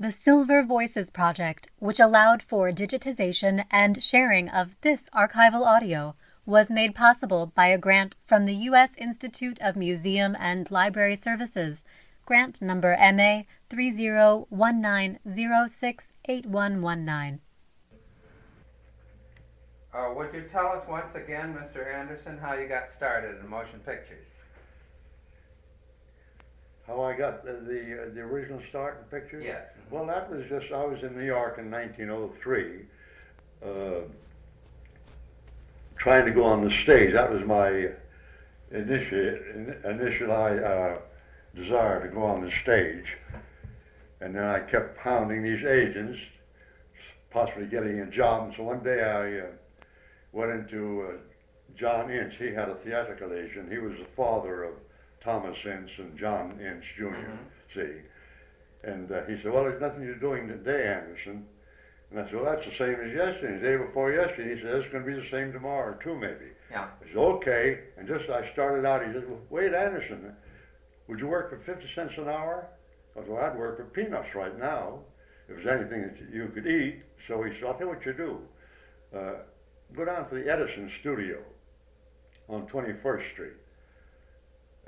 The Silver Voices Project, which allowed for digitization and sharing of this archival audio, was made possible by a grant from the U.S. Institute of Museum and Library Services, grant number MA 3019068119. Uh, would you tell us once again, Mr. Anderson, how you got started in motion pictures? How I got the the, uh, the original start in pictures? Yes. Well, that was just I was in New York in 1903, uh, trying to go on the stage. That was my initial initial uh, desire to go on the stage, and then I kept pounding these agents, possibly getting a job. And so one day I uh, went into uh, John Ince. He had a theatrical agent. He was the father of Thomas Ince and John Ince junior Mm-hmm. See, and uh, he said, "Well, there's nothing you're doing today, Anderson." And I said, "Well, that's the same as yesterday. The day before yesterday." He said, "It's going to be the same tomorrow too, maybe." Yeah. I said, "Okay." And just as I started out. He said, well, "Wait, Anderson, would you work for 50 cents an hour?" I said, "Well, I'd work for peanuts right now if there's anything that you could eat." So he said, "I'll tell you what you do. Uh, go down to the Edison studio on 21st Street."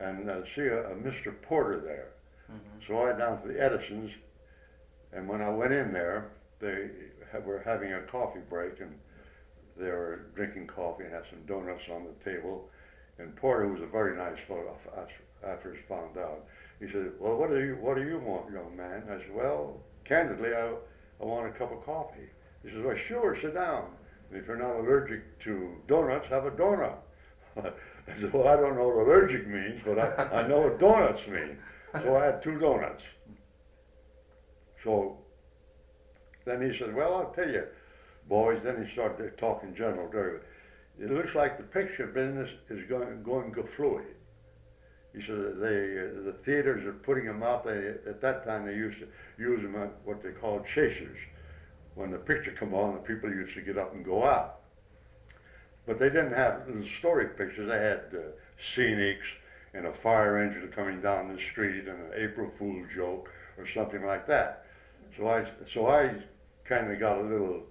And uh, see a, a Mr. Porter there. Mhm. So I went down to the Edisons, and when I went in there, they ha- were having a coffee break, and they were drinking coffee and had some donuts on the table. And Porter was a very nice fellow. I first found out. He said, "Well, what do you what do you want, young man?" I said, "Well, candidly, I I want a cup of coffee." He says, "Well, sure, sit down. And if you're not allergic to donuts, have a donut." Well, I don't know what allergic means, but I, I know what donuts mean. So I had two donuts. So then he said, well, I'll tell you, boys. Then he started talking general Derby. It looks like the picture business is going, going go fluid. He said they, uh, the theaters are putting them out. They, at that time, they used to use them at what they called chasers. When the picture come on, the people used to get up and go out. But they didn't have story pictures. They had uh, scenics and a fire engine coming down the street and an April Fool joke or something like that. So I, so I kind of got a little,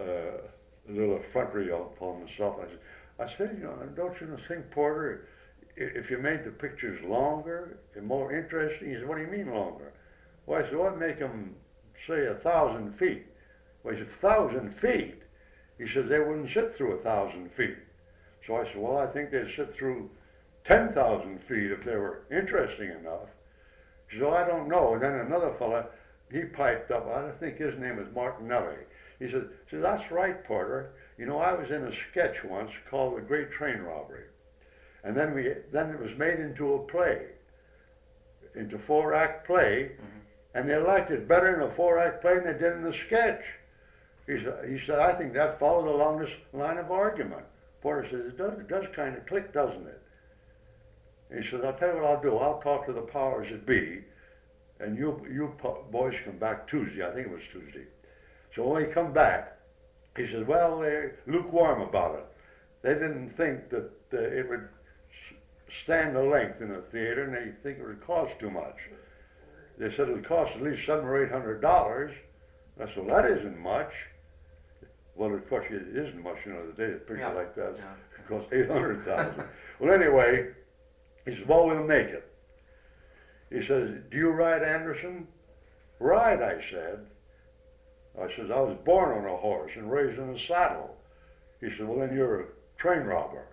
uh, a little effrontery upon myself. I said, I said, you know, don't you think, Porter, if you made the pictures longer and more interesting? He said, what do you mean longer? Well, I said, well, make them say a thousand feet. Well, he said, thousand feet? He says they wouldn't sit through a thousand feet. So I said, well, I think they'd sit through 10,000 feet if they were interesting enough. He said, oh, I don't know. And then another fella, he piped up, I think his name is Martinelli. He said, said, that's right, Porter. You know, I was in a sketch once called The Great Train Robbery. And then, we, then it was made into a play, into four-act play, mm-hmm. and they liked it better in a four-act play than they did in the sketch. He said, he said, I think that followed along this line of argument. Porter says, it does, it does kind of click, doesn't it? He says, I'll tell you what I'll do. I'll talk to the powers that be, and you, you boys come back Tuesday. I think it was Tuesday. So when he come back, he says, well, they're lukewarm about it. They didn't think that uh, it would stand the length in a theater, and they think it would cost too much. They said it would cost at least seven or eight hundred dollars. I said, well, that isn't much. Well, of course, it isn't much, you know, the day a picture Yeah, like that yeah. it costs eight hundred thousand. well, anyway, he says, well, we'll make it. He says, do you ride Anderson? Ride, I said. I says, I was born on a horse and raised in a saddle. He said, well, then you're a train robber.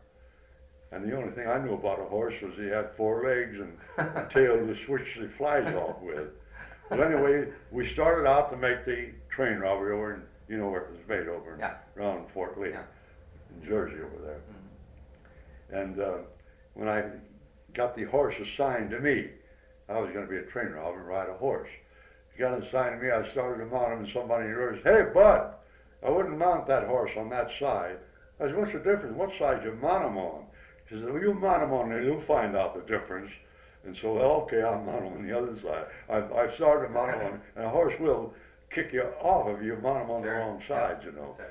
And the only thing I knew about a horse was he had four legs and a tail to switch the flies off with. Well, anyway, we started out to make the train robbery over in, you know where it was made over in, Yeah. around Fort Lee, Yeah. in Jersey over there. Mhm. And uh, when I got the horse assigned to me, I was going to be a train robber and ride a horse. He got assigned to me, I started to mount him, and somebody roars, Hey, Bud, I wouldn't mount that horse on that side. I said, What's the difference? What side you mount him on? He said, Well, you mount him on there, you'll find out the difference. And so, well, okay, I'll mount him on the other side. I've, I've started to mount him on, and a horse will kick you off if you mount him on Sure. the wrong Yeah. side, you know. Okay.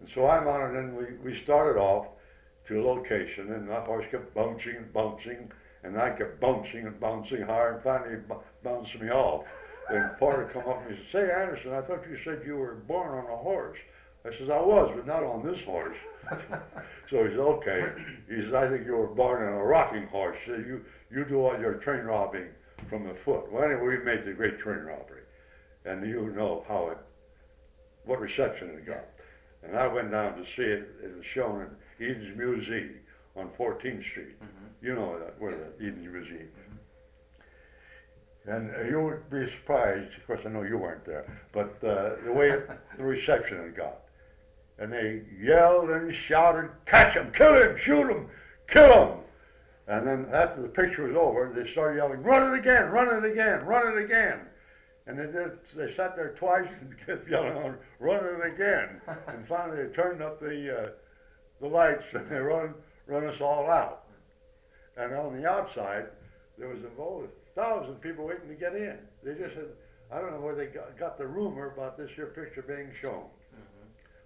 And so I mounted and we, we started off to a location and that horse kept bouncing and bouncing and I kept bouncing and bouncing higher and finally b- bounced me off. and Porter come up and he said, "Say, Anderson, I thought you said you were born on a horse." I says, "I was, but not on this horse." so he said, "Okay." He says, "I think you were born on a rocking horse. So you you do all your train robbing from the foot." Well, anyway, we made the great train robbery, and you know how it, what reception it got. And I went down to see it. It was shown in Eden's Museum on 14th Street. Mhm. You know that where the Eden's Museum. And uh, you would be surprised, of course I know you weren't there, but uh, the way it, the reception it got. And they yelled and shouted, catch him, kill him, shoot him, kill him. And then after the picture was over, they started yelling, run it again, run it again, run it again. And they did, they sat there twice and kept yelling on, run it again. And finally they turned up the, uh, the lights and they run, run us all out. And on the outside, there was a oh, thousand people waiting to get in. They just said, I don't know where they got, got the rumor about this here picture being shown.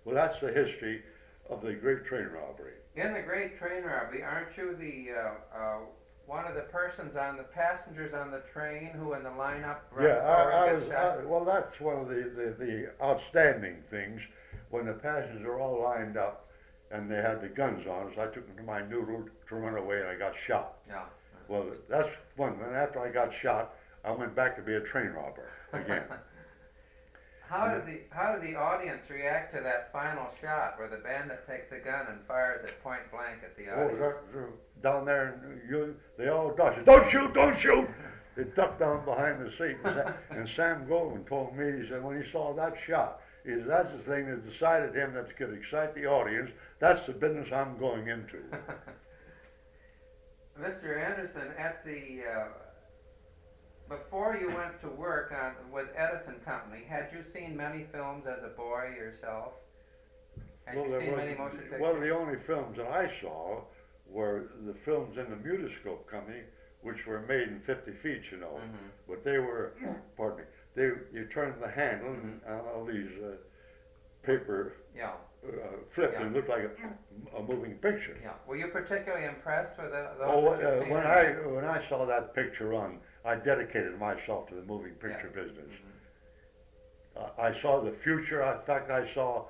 Well, that's the history of the Great Train Robbery. In the Great Train Robbery, aren't you the uh, uh, one of the persons on the passengers on the train who, in the lineup, runs yeah, I, I was. I, well, that's one of the, the, the outstanding things. When the passengers are all lined up and they had the guns on us, I took them to my noodle to run away and I got shot. yeah. Well, that's one. Then after I got shot, I went back to be a train robber again. How did the how did the audience react to that final shot where the bandit takes the gun and fires it point blank at the Oh, audience? that, down there, and you, they all dodged. Don't shoot! Don't shoot! They ducked down behind the seat. And, Sa- and Sam Goldwyn told me, he said, when he saw that shot, he said, that's the thing that decided him that could excite the audience. That's the business I'm going into. Mr. Anderson, at the uh, before you went to work on with Edison Company, had you seen many films as a boy yourself? Had you there seen was- many motion pictures? well, the only films that I saw were the films in the Mutoscope Company, which were made in 50 feet, you know. Mhm. But they were, pardon me, they you turned the handle and all these uh, paper Yeah, uh, flipped Yeah. and looked like a, a moving picture. yeah. Were you particularly impressed with the, those? Oh, that uh, when I when I saw that picture run, I dedicated myself to the moving picture Yeah. business. Mhm. Uh, I saw the future. In fact, I saw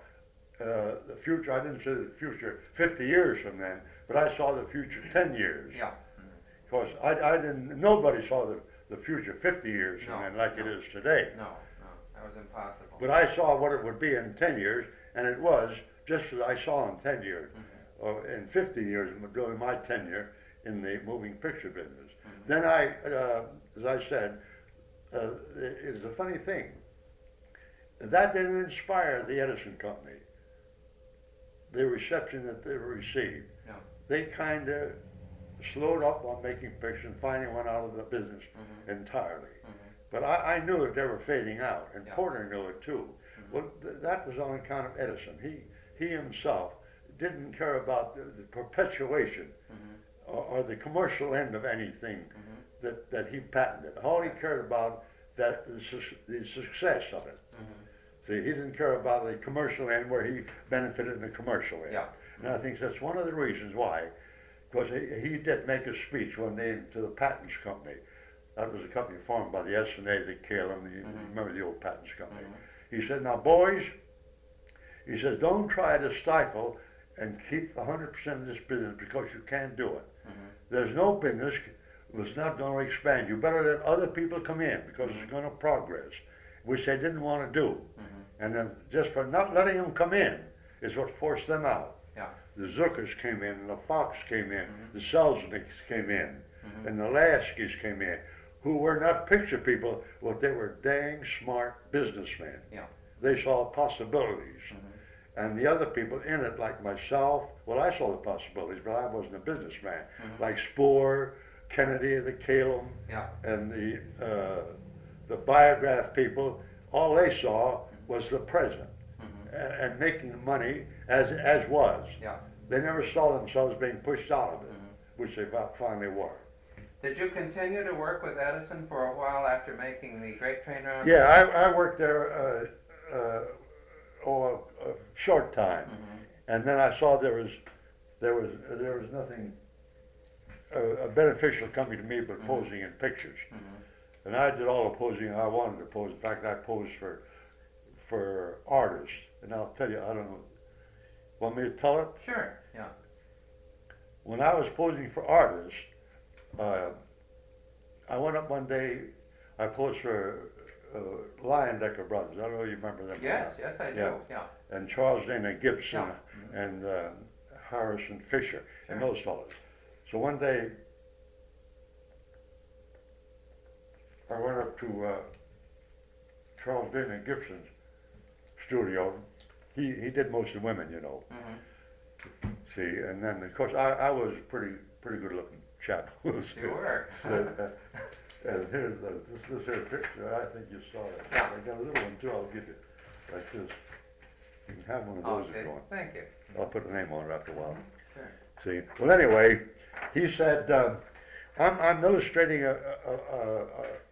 uh, the future. I didn't see the future 50 years from then, but I saw the future 10 years. Yeah. Because I, I didn't. Nobody saw the, the future 50 years from No, then like it no. is today. No, no, that was impossible. But I saw what it would be in 10 years, and it was just as I saw in 10 years, Mhm. or in 15 years during my tenure in the moving picture business. Mhm. Then I, uh, as I said, uh, it's a funny thing. That didn't inspire the Edison Company. The reception that they received. No. They kind of slowed up on making pictures and finally went out of the business Mhm. entirely. Mhm. But I, I knew that they were fading out, and Yeah. Porter knew it too. Mhm. Well, th- that was on account of Edison. He, he himself didn't care about the, the perpetuation Mhm. or, or the commercial end of anything Mhm. That, that he patented. All he cared about that the, suc- the success of it. Mhm. See, he didn't care about the commercial end where he benefited in the commercial end. Yeah. And I think that's one of the reasons why, because he, he did make a speech one day to the patents company. That was a company formed by the S&A, the KLM, the, Mhm. remember the old patents company. Mhm. He said, now boys, he says, don't try to stifle and keep 100% of this business because you can't do it. Mhm. There's no business was not going to expand. You better let other people come in because Mhm. it's going to progress, which they didn't want to do. Mhm. And then just for not letting them come in is what forced them out. Yeah. The Zukors came in, and the Fox came in, Mhm. the Selznicks came in, Mhm. and the Laskys came in, who were not picture people, but they were dang smart businessmen. Yeah. They saw possibilities. Mhm. And the other people in it, like myself, well, I saw the possibilities, but I wasn't a businessman. Mhm. Like Spoor, Kennedy, the Kalem, Yeah. and the uh, the biograph people, all they saw was the present Mhm. and, and making money as as was. Yeah. They never saw themselves being pushed out of it, Mhm. which they finally were. Did you continue to work with Edison for a while after making the Great Train Robbery? Yeah, I, I worked there uh, uh, oh, a, a short time, Mhm. and then I saw there was there was there was nothing uh, beneficial coming to me but Mhm. posing in pictures. Mhm. And I did all the posing I wanted to pose. In fact, I posed for for artists. And I'll tell you, I don't know. Want me to tell it? Sure. Yeah. When I was posing for artists, uh, I went up one day. I posed for uh, Leyendecker Brothers. I don't know if you remember them. Yes. Yes, I do. Yeah. Yeah. And Charles Dana Gibson Yeah. and uh, Harrison Fisher and those fellows. So one day, I went up to uh, Charles Dana Gibson's studio. He he did most of the women, you know. hmm See, and then of course I, I was pretty pretty good looking chap. You were. and, uh, and here's the, this this here picture. I think you saw it. Yeah. I got a little one too. I'll give you like this. You can have one of those if you want. Thank you. I'll put a name on it after a while. Sure. See. Well, anyway, he said, uh, I'm, I'm illustrating a, a, a,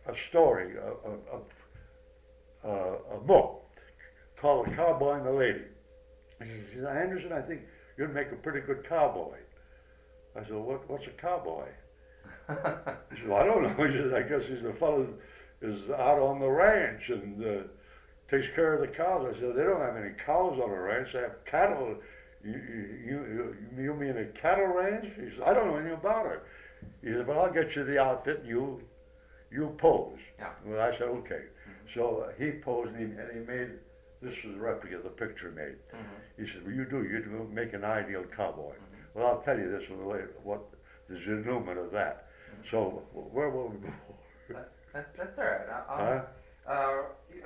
a, a story, a, a, a, a book called The Cowboy and the Lady. He says, Anderson, I think you'd make a pretty good cowboy. I said, what, what's a cowboy? He said, well, I don't know. He says, I guess he's the fellow is out on the ranch and uh, takes care of the cows. I said, they don't have any cows on the ranch. They have cattle. You, you, you, you mean a cattle ranch? He said, I don't know anything about it. He said, but I'll get you the outfit and you, you pose. Yeah. Well, I said, okay. So uh, he posed and he, and he made, this was a replica of the picture he made. Mhm. He said, well, you do, you do make an ideal cowboy. Well, I'll tell you this one later, what the denouement of that. So where will we go? That, that, that's all right. I'll, Huh? Uh,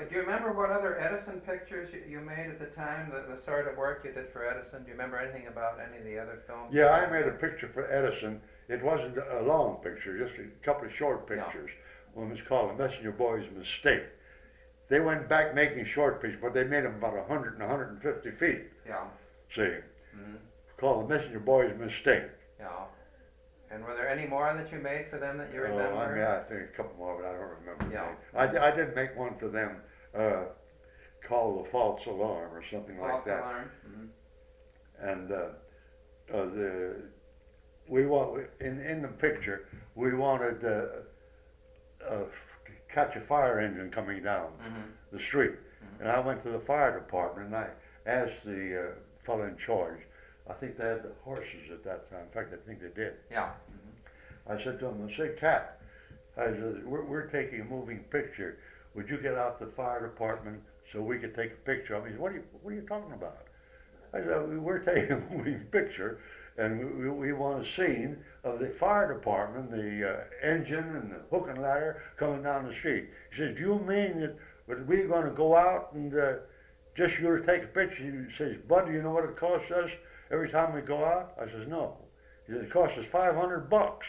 do you remember what other Edison pictures you, you made at the time? The, the sort of work you did for Edison. Do you remember anything about any of the other films? Yeah, I made a picture for Edison. It wasn't a long picture, just a couple of short pictures. One was called The Messenger Boy's Mistake. They went back making short pictures, but they made them about 100 and 150 feet. Yeah. See, Mm-hmm. called The Messenger Boy's Mistake. Yeah. And were there any more that you made for them that you Oh, remember? I mean, I think a couple more, but I don't remember. Yeah. I, I did make one for them uh, called The False Alarm or something like False that. alarm. hmm and uh, uh, the we want in in the picture we wanted uh, uh, catch a fire engine coming down hmm the street, and I went to the fire department and I asked the uh, fellow in charge. I think they had the horses at that time. In fact, I think they did. Yeah. I said to him, I said, Cat, I said, we're, we're taking a moving picture. Would you get out the fire department so we could take a picture of him? He said, what are you, what are you talking about? I said, "We- we're taking a moving picture and we, we, want a scene of the fire department, the uh, engine and the hook and ladder coming down the street. He says, do you mean that, that we're going to go out and uh, just you to take a picture? He says, Bud, do you know what it costs us every time we go out? I says, no. He says, it costs us 500 bucks.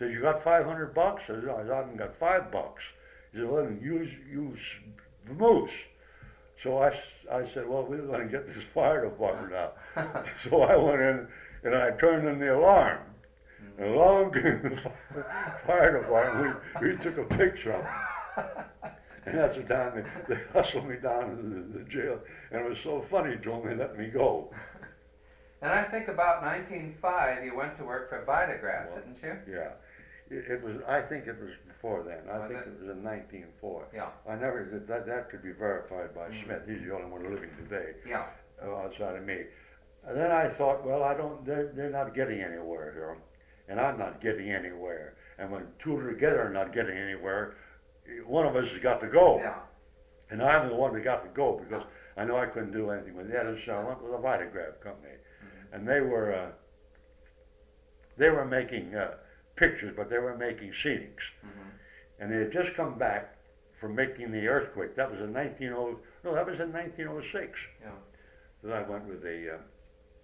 He says, you got 500 bucks? I said, I haven't got five bucks. He said, well, then use, use the moose. So I said, well, we're going to get this fire department out. so I went in and I turned on the alarm. And along came the fire department. We, we took a picture of it. And that's the time they, they hustled me down to the, the jail. And it was so funny to them, they let me go. And I think about 1905, you went to work for Vitagraph, Well, didn't you? Yeah. It, it was, I think it was before then. I think it? it was in 1904. Yeah. I never that, that could be verified by Mm. Smith. He's the only one living today Yeah. uh, outside of me. And then I thought, well, I don't, they're, they're not getting anywhere here. And I'm not getting anywhere. And when two together are not getting anywhere, one of us has got to go. Yeah. And I'm the one that got to go because I know I couldn't do anything with that. So I went with a Vitagraph company. And they were, uh, they were making uh, pictures, but they were making scenics. hmm And they had just come back from making the earthquake. That was in 1900, no, that was in 1906 Yeah. that I went with the, uh,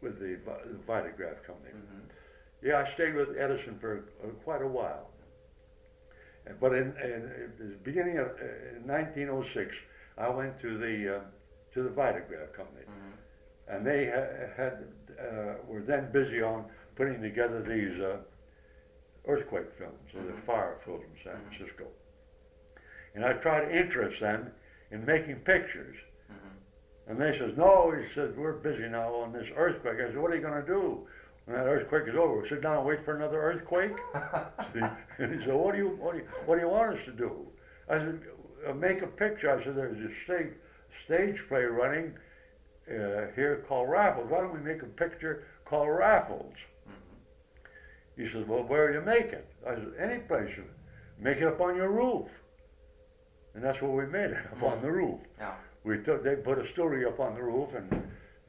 with the, the Vitagraph company. hmm Yeah, I stayed with Edison for uh, quite a while. But in, in, in the beginning of uh, 1906, I went to the uh, to the Vitagraph company, hmm and they ha- had uh, were then busy on putting together these uh, earthquake films or the Mhm. fire films in San Mhm. Francisco. And I tried to interest them in making pictures. hmm And they says, no, he said, we're busy now on this earthquake. I said, what are you going to do? When that earthquake is over, sit down and wait for another earthquake. And he said, what do you what do you what do you want us to do? I said, "Uh, make a picture. I said, there's a stage stage play running uh, here called Raffles. Why don't we make a picture called Raffles? He says, well, where do you make it? I said, any place. You Make it up on your roof. And that's what we made it, up on the roof. Yeah. We took, they put a story up on the roof, and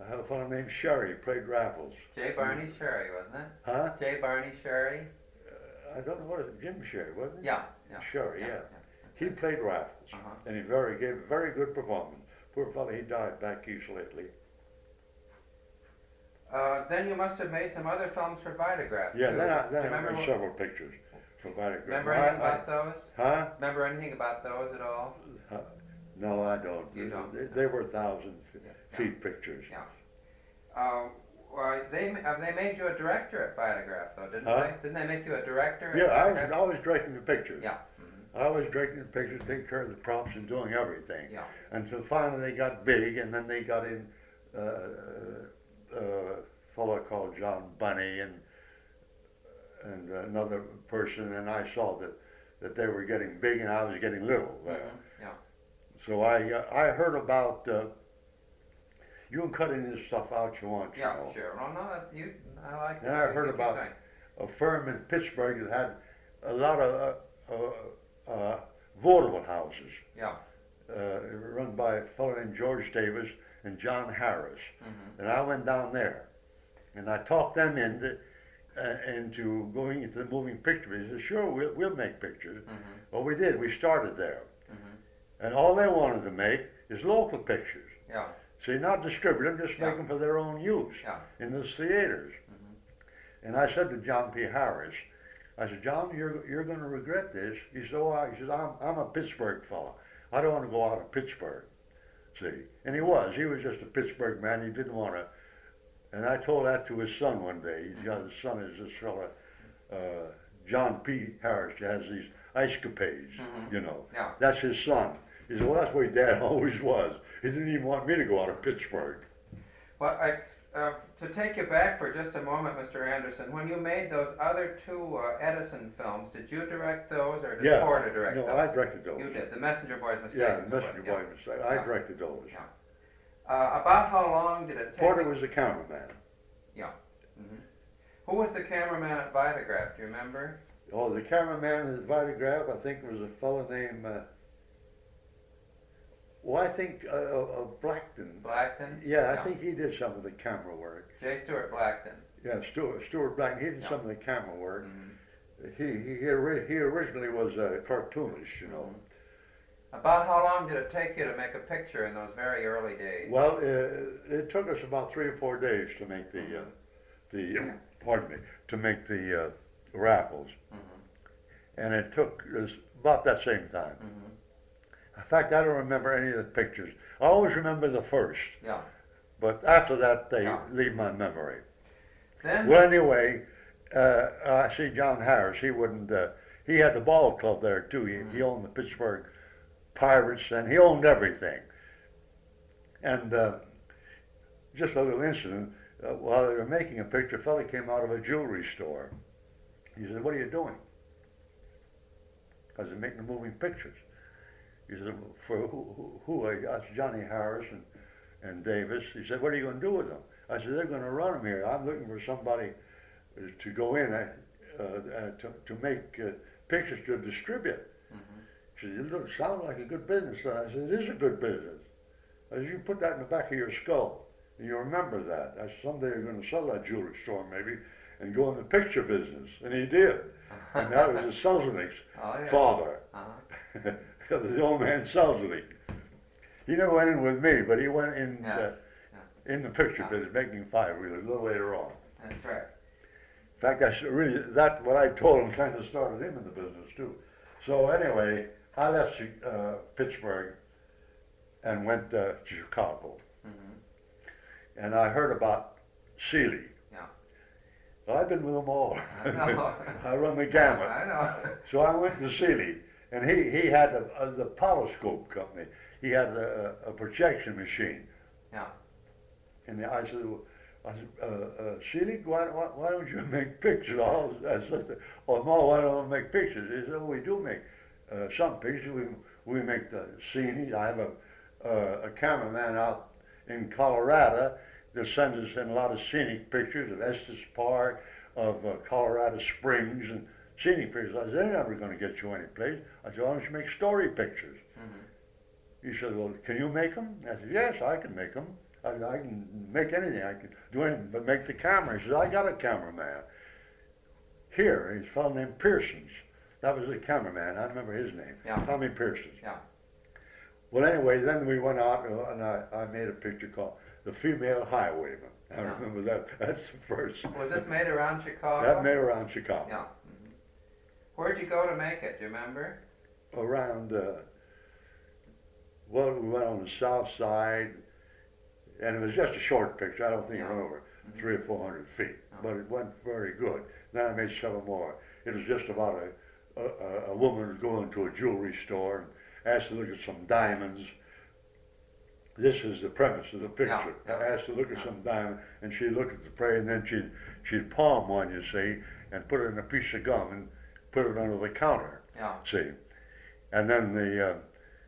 I had a fellow named Sherry played Raffles. J. Barney Sherry, wasn't it? Huh? J. Barney Sherry? Uh, I don't know what it Jim Sherry, wasn't it? Yeah. yeah. Sherry, yeah. He played Raffles, Uh-huh. and he very gave a very good performance. Poor fellow, he died back east lately. Uh, then you must have made some other films for Vitagraph. Yeah, too. then I, then I made several pictures for Vitagraph. Remember anything I- about those? Huh? Remember anything about those at all? Uh, No, I don't. You don't? They, they were thousand f- Yeah. feet pictures. Yeah. Uh, well, they uh, they made you a director at Vitagraph, though, didn't Huh? they? Didn't they make you a director? Yeah, I was? I was directing the pictures. Yeah. mhm, I was directing the pictures, taking care of the props and doing everything. Yeah. Until finally they got big, and then they got in uh, a fellow called John Bunny and and another person, and I saw that that they were getting big and I was getting little. Mhm, Yeah. So I uh, I heard about uh, you can cut any of this stuff out you want, you Yeah. know. Sure. Well, no, you. I like. And. I heard about- a firm in Pittsburgh that had a lot of uh, uh, uh, vaudeville houses. Yeah. Uh, run by a fellow named George Davis and John Harris. mhm, And I went down there, and I talked them into uh, into going into the moving picture business. Sure, we'll, we'll make pictures. mhm, Well, we did. We started there, mhm, and all they wanted to make is local pictures. Yeah. See, not distribute them, just make them for their own use Yeah. in the theaters. mhm, And I said to John P. Harris, I said, John, you're, you're going to regret this. He said, oh, I, he said, I'm, I'm a Pittsburgh fellow. I don't want to go out of Pittsburgh. See, and he was. He was just a Pittsburgh man. He didn't want to. And I told that to his son one day. He's got his son is this fellow, uh, John P. Harris. He has these ice capades, Mhm. you know. Yeah. That's his son. He said, well, that's the way Dad always was. He didn't even want me to go out of Pittsburgh. Well, I, uh, to take you back for just a moment, Mr. Anderson, when you made those other two uh, Edison films, did you direct those, or did Yeah. Porter direct No, those? I directed those. You did. The Messenger Boys mistake. Yeah, so Messenger forth, Boy mistake. I Yeah. directed those. Yeah. Uh, about how long did it take? Porter was the cameraman. Mhm. Who was the cameraman at Vitagraph? Do you remember? Oh, the cameraman at Vitagraph, I think, was a fellow named. Uh, well, I think uh, uh, Blackton. Blackton. Yeah, I think he did some of the camera work. J. Stuart Blackton. Yeah, Stuart, Stuart Blackton. He did some of the camera work. Mhm. He he he, ori- he originally was a cartoonist, you know. About how long did it take you to make a picture in those very early days? Well, uh, it took us about three or four days to make the uh, the pardon me to make the uh, raffles, Mhm. and it took us about that same time. Mhm. In fact, I don't remember any of the pictures. I always remember the first. Yeah. But after that, they Yeah. leave my memory. Then. Well, anyway, uh, I see John Harris. He wouldn't. Uh, he had the ball club there too. He, he owned the Pittsburgh Pirates, and he owned everything. And uh, just a little incident. Uh, while they were making a picture, a fella came out of a jewelry store. He said, "What are you doing?" I said, "Making the moving pictures." He said, "For who?" who, who? I asked Johnny Harris and and Davis. He said, "What are you going to do with them?" I said, "They're going to run them here. I'm looking for somebody uh, to go in uh, uh, to to make uh, pictures to distribute." Mhm. She said, "It doesn't sound like a good business." son." I said, "It is a good business." I said, "You put that in the back of your skull, and you remember that." I said, "Someday you're going to sell that jewelry store, maybe, and go in the picture business." And he did. And that was his Selznick's oh, yeah. father. Uh-huh. the old man Selznick. He never went in with me, but he went in Yes, uh, in the picture Yeah. business, making five reelers a little later on. That's right. In fact, that's really that what I told him kind of started him in the business too. So anyway, I left uh, Pittsburgh and went uh, to Chicago, Mhm. and I heard about Selig. Yeah. Well, I've been with them all. I know. I run the gamut. I know. So I went to Selig, and he, he had the, uh, the Polyscope company. He had a, a projection machine. Yeah. And I said, I said, uh, uh, Selig, why, why, why don't you make pictures? I said, oh, Ma, why don't we make pictures? He said, oh, we do make uh, some pictures. We, we make the scenes. I have a, uh, a cameraman out in Colorado that sends us in a lot of scenic pictures of Estes Park, of uh, Colorado Springs, and scenic pictures. I said, they're never going to get you any place. I said, why don't you make story pictures? Mhm. He said, well, can you make them? I said, yes, I can make them. I, I can make anything. I can do anything but make the camera. He said, I got a cameraman. Here, he's a fellow named Pearsons. That was the cameraman. I remember his name. Yeah. Tommy Pearsons. Yeah. Well, anyway, then we went out uh, and I, I made a picture called The Female Highwayman. I Yeah. remember that. That's the first. Was this made around Chicago? That made around Chicago. Yeah. Where'd you go to make it? Do you remember? Around, uh, well, we went on the south side, and it was just a short picture. I don't think it went over Mhm. three or four hundred feet, Oh. but it went very good. Then I made several more. It was just about a, a, a- woman going to a jewelry store and asked to look at some diamonds. This is the premise of the picture. Yeah, I yeah, asked to look at yeah. some diamond, and she looked at the prey, and then she'd she'd palm one, you see, and put it in a piece of gum and put it under the counter. Yeah. See, and then the uh,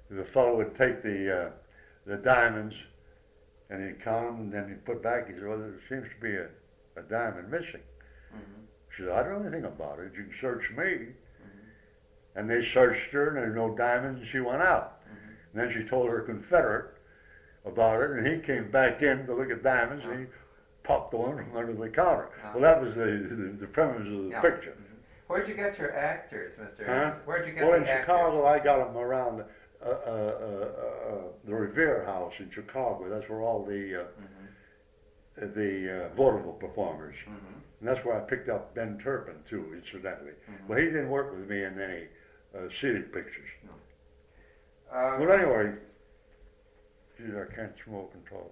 the fellow would take the uh, the diamonds and he'd count them, and then he'd put back. He said, "Well, there seems to be a, a diamond missing." Mhm. She said, "I don't know anything about it. You can search me." Mhm. And they searched her, and there were no diamonds, and she went out. Mhm. And then she told her Confederate about it, and he came back in to look at diamonds, and he popped the one from under the counter. Yeah. Well, that was the the, the premise of the Yeah. picture. Where'd you get your actors, Mr. Huh? Where'd you get them? Well, the in? Chicago, I got them around uh, uh, uh, uh, the Revere House in Chicago. That's where all the uh, Mhm. the uh, vaudeville performers, Mhm. and that's where I picked up Ben Turpin too, incidentally. Mhm. Well, he didn't work with me in any uh, scenic pictures. Uh, Well, anyway, geez, I can't smoke and talk.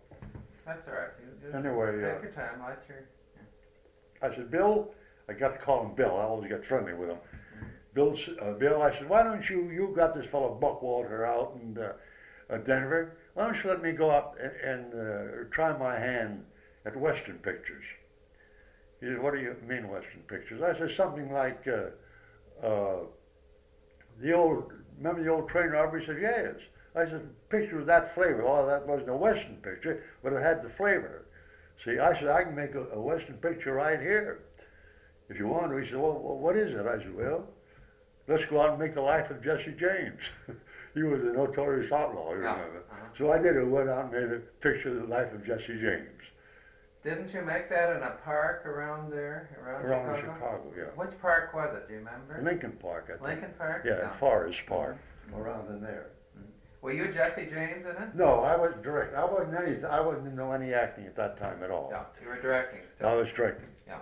That's all right. Anyway, take your time. Light your. I said, Bill, I got to call him Bill. I always get friendly with him. Bill, uh, Bill, I said, why don't you, you got this fellow Buckwalter out in uh, uh, Denver. Why don't you let me go up and, and uh, try my hand at Western pictures? He said, what do you mean Western pictures? I said, something like uh, the old, remember the old train robbery? He said, yes. I said, picture with that flavor. Oh, that wasn't a Western picture, but it had the flavor. See, I said, I can make a, a Western picture right here if you want to. He said, well, well, what is it? I said, well, let's go out and make the life of Jesse James. he was a notorious outlaw, you Yeah. remember. Uh-huh. So I did it, went out and made a picture of the life of Jesse James Didn't you make that in a park around there, around, around Chicago? Chicago, yeah. Which park was it? Do you remember? Lincoln Park, I think. Lincoln Park. Yeah, at Forest Park, around in there. Were you Jesse James in it? No, I wasn't direct. I wasn't any. I wasn't know any acting at that time at all. Yeah. You were directing still. I was directing. Yeah.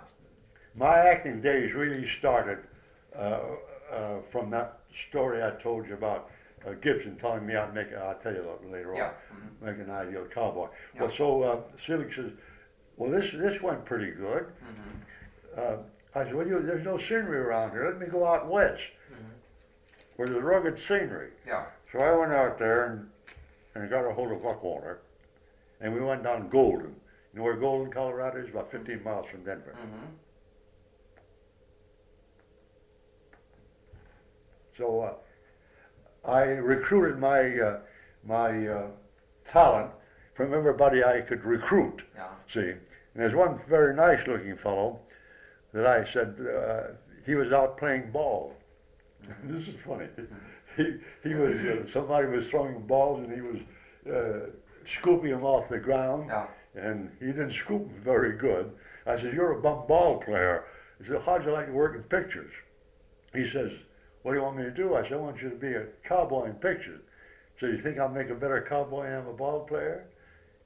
My acting days really started uh, uh, from that story I told you about uh, Gibson telling me I'd make. I'll tell you that later Yeah. on. mhm, Make an ideal cowboy. Yeah. Well, so uh, says, "Well, this this went pretty good." Mm-hmm. Uh, I said, "Well, you, there's no scenery around here. Let me go out west, mhm. where there's rugged scenery." Yeah. So I went out there and, and got a hold of Buckwalter, and we went down Golden. You know where Golden, Colorado is? About 15 miles from Denver. mhm, So uh, I recruited my uh, my uh, talent from everybody I could recruit. Yeah. See, and there's one very nice-looking fellow that I said uh, he was out playing ball. this is funny. He he was uh, somebody was throwing balls and he was uh, scooping them off the ground. Yeah. and he didn't scoop very good. I said, "You're a bum ball player." He said, "How'd you like to work in pictures?" He says, "What do you want me to do?" I said, "I want you to be a cowboy in pictures." So you think I'll make a better cowboy than I'm a ball player?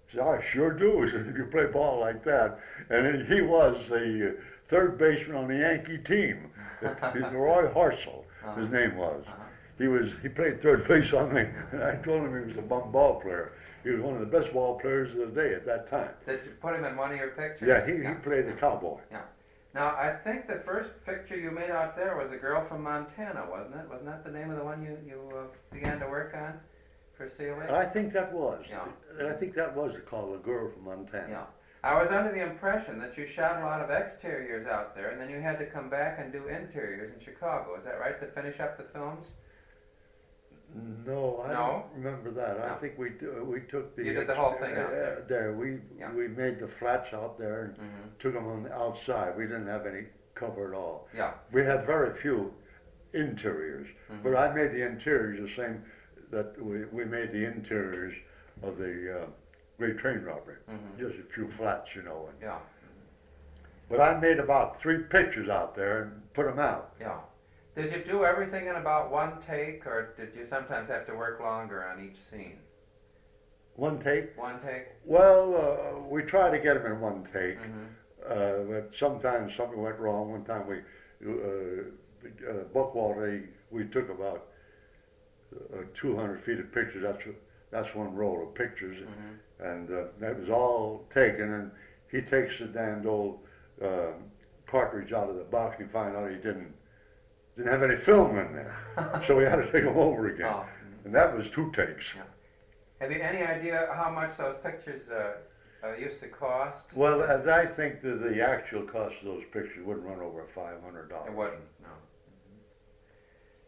He said, "I sure do." He said, "If you play ball like that," and then he was the uh, third baseman on the Yankee team. Roy Harsel, his name was. Uh-huh. He was he played third base on me, and I told him he was a bum ball player. He was one of the best ball players of the day at that time. Did you put him in one of your pictures? Yeah, he, he played the cowboy. Now, I think the first picture you made out there was a girl from Montana, wasn't it? Wasn't that the name of the one you, you uh, began to work on for Selig? I think that was. Yeah. And I think that was called a girl from Montana. Yeah. I was under the impression that you shot a lot of exteriors out there, and then you had to come back and do interiors in Chicago. Is that right? To finish up the films? No, I No? don't remember that. No. I think we, do- we took the. You did the whole thing out uh, there. There, we, Yeah. we made the flats out there and Mm-hmm. took them on the outside. We didn't have any cover at all. Yeah. We had very few interiors, Mhm. but I made the interiors the same that we, we made the interiors of the uh, Great Train Robbery. Mhm. Just a few flats, you know. And, Yeah. but I made about three pictures out there and put them out. Yeah. Did you do everything in about one take, or did you sometimes have to work longer on each scene? One take. One take? Well, uh, we try to get them in one take. Mm-hmm. Uh, but sometimes something went wrong. One time we, uh, uh, Buckwalter, we took about uh, 200 feet of pictures. That's that's one roll of pictures, Mm-hmm. and uh, that was all taken. And he takes the damned old uh, cartridge out of the box. and find out he didn't didn't have any film in there, so we had to take them over again. Oh. And that was two takes. Have you any idea how much those pictures uh, uh, used to cost? Well, I think that the actual cost of those pictures wouldn't run over $500. It dollars. wasn't, no.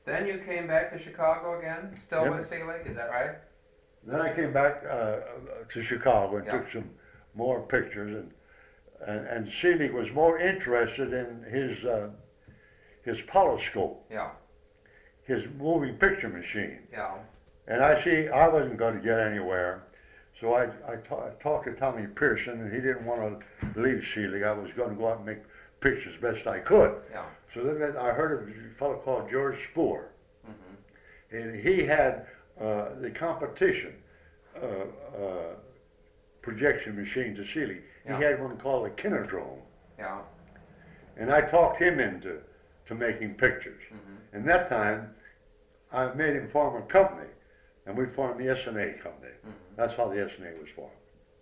Then you came back to Chicago again, still Yeah. with Selig, is that right? Then I came back uh, to Chicago and Yeah. took some more pictures, and and, and Selig was more interested in his uh, his polyscope, Yeah, his moving picture machine. yeah. And I see I wasn't going to get anywhere, so I I talked to Tommy Pearson, and he didn't want to leave Selig. I was going to go out and make pictures best I could. Yeah. So then I heard of a fellow called George Spoor. hmm and he had uh, the competition uh, uh, projection machine to Selig. Yeah. He had one called the Kinodrome, Yeah. and I talked him into to making pictures. hmm And that time, I made him form a company, and we formed the S&A company. hmm That's how the S&A was formed.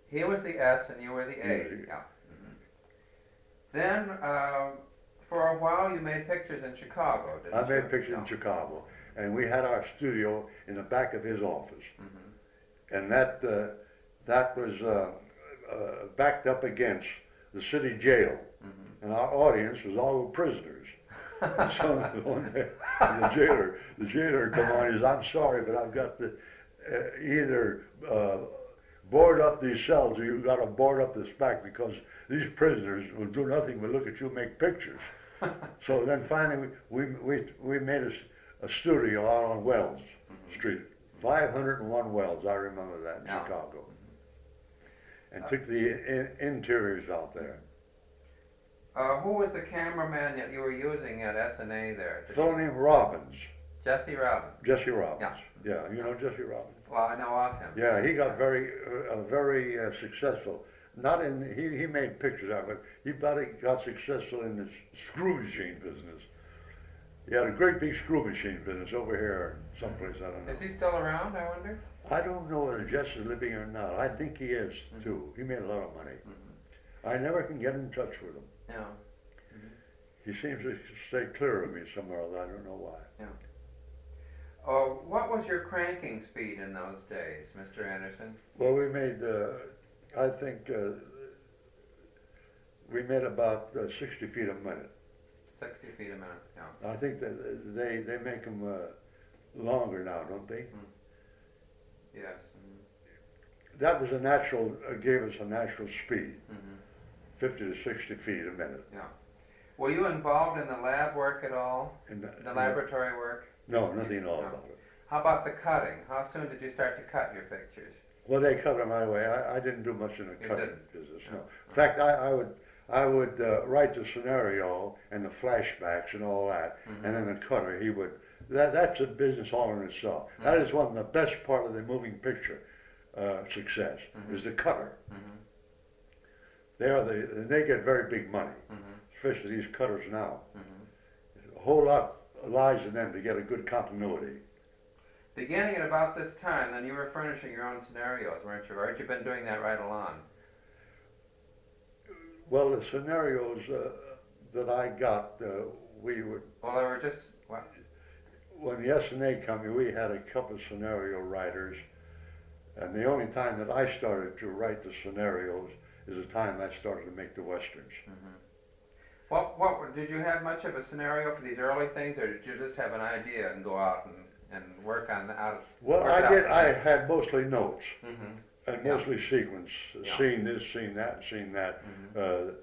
He was the S and you were the A. He was the- Yeah. hmm Then, uh, for a while, you made pictures in Chicago, didn't I you? made pictures Yeah. in Chicago, and we had our studio in the back of his office. Mhm. and that uh, that was uh, uh, backed up against the city jail, Mhm. and our audience was all prisoners. so the jailer, the jailer come on. He says, "I'm sorry, but I've got to uh, either uh, board up these cells, or you've got to board up this back because these prisoners will do nothing but look at you make pictures." so then finally, we we we made a studio out on Wells Street, 501 Wells. I remember that in Yeah. Chicago, and took the in, interiors out there. Uh, who was the cameraman that you were using at S&A there? A Did fellow named Robbins, Jesse Robbins. Jesse Robbins. Yeah. Yeah, you know Jesse Robbins. Well, I know of him. Yeah, he got very, uh, uh, very uh, successful. Not in he, he made pictures out, of it. he about got successful in the screw machine business. He had a great big screw machine business over here, someplace I don't know. Is he still around, I wonder? I don't know whether Jess is living or not. I think he is too. He made a lot of money. I never can get in touch with him. Yeah. He seems to stay clear of me somewhere. I don't know why. Yeah. Oh, what was your cranking speed in those days, Mr. Anderson? Well, we made, uh, I think, uh, we made about uh, 60 feet a minute. 60 feet a minute, yeah. I think that they, they make them uh, longer now, don't they? Yes. mhm. That was a natural, uh, gave us a natural speed, Mhm. 50 to 60 feet a minute. Yeah. Were you involved in the lab work at all? And, The laboratory work? No, nothing at all No. about it. How about the cutting? How soon did you start to cut your pictures? Well, they cut them my way. I, I didn't do much in the You cutting didn't? business. No. No. In fact, I, I would I would uh, write the scenario and the flashbacks and all that, Mhm. and then the cutter he would. That that's a business all in itself. That Mhm. is one of the best part of the moving picture uh, success Mhm. is the cutter. They are the and they get very big money, Mm-hmm. especially these cutters now. Mm-hmm. A whole lot lies in them to get a good continuity. Beginning at about this time, then you were furnishing your own scenarios, weren't you? Or had you been doing that right along? Well, the scenarios uh, that I got, uh, we would Well, they were just, well, when the S&A company, we had a couple of scenario writers, and the only time that I started to write the scenarios is the time I started to make the westerns. Mhm. What, what, did you have much of a scenario for these early things, or did you just have an idea and go out and, and work on, the- out? Well, I did. I had mostly notes Mhm, and Yeah. mostly sequence, Yeah. seen this, seen that, seen that, mhm. uh,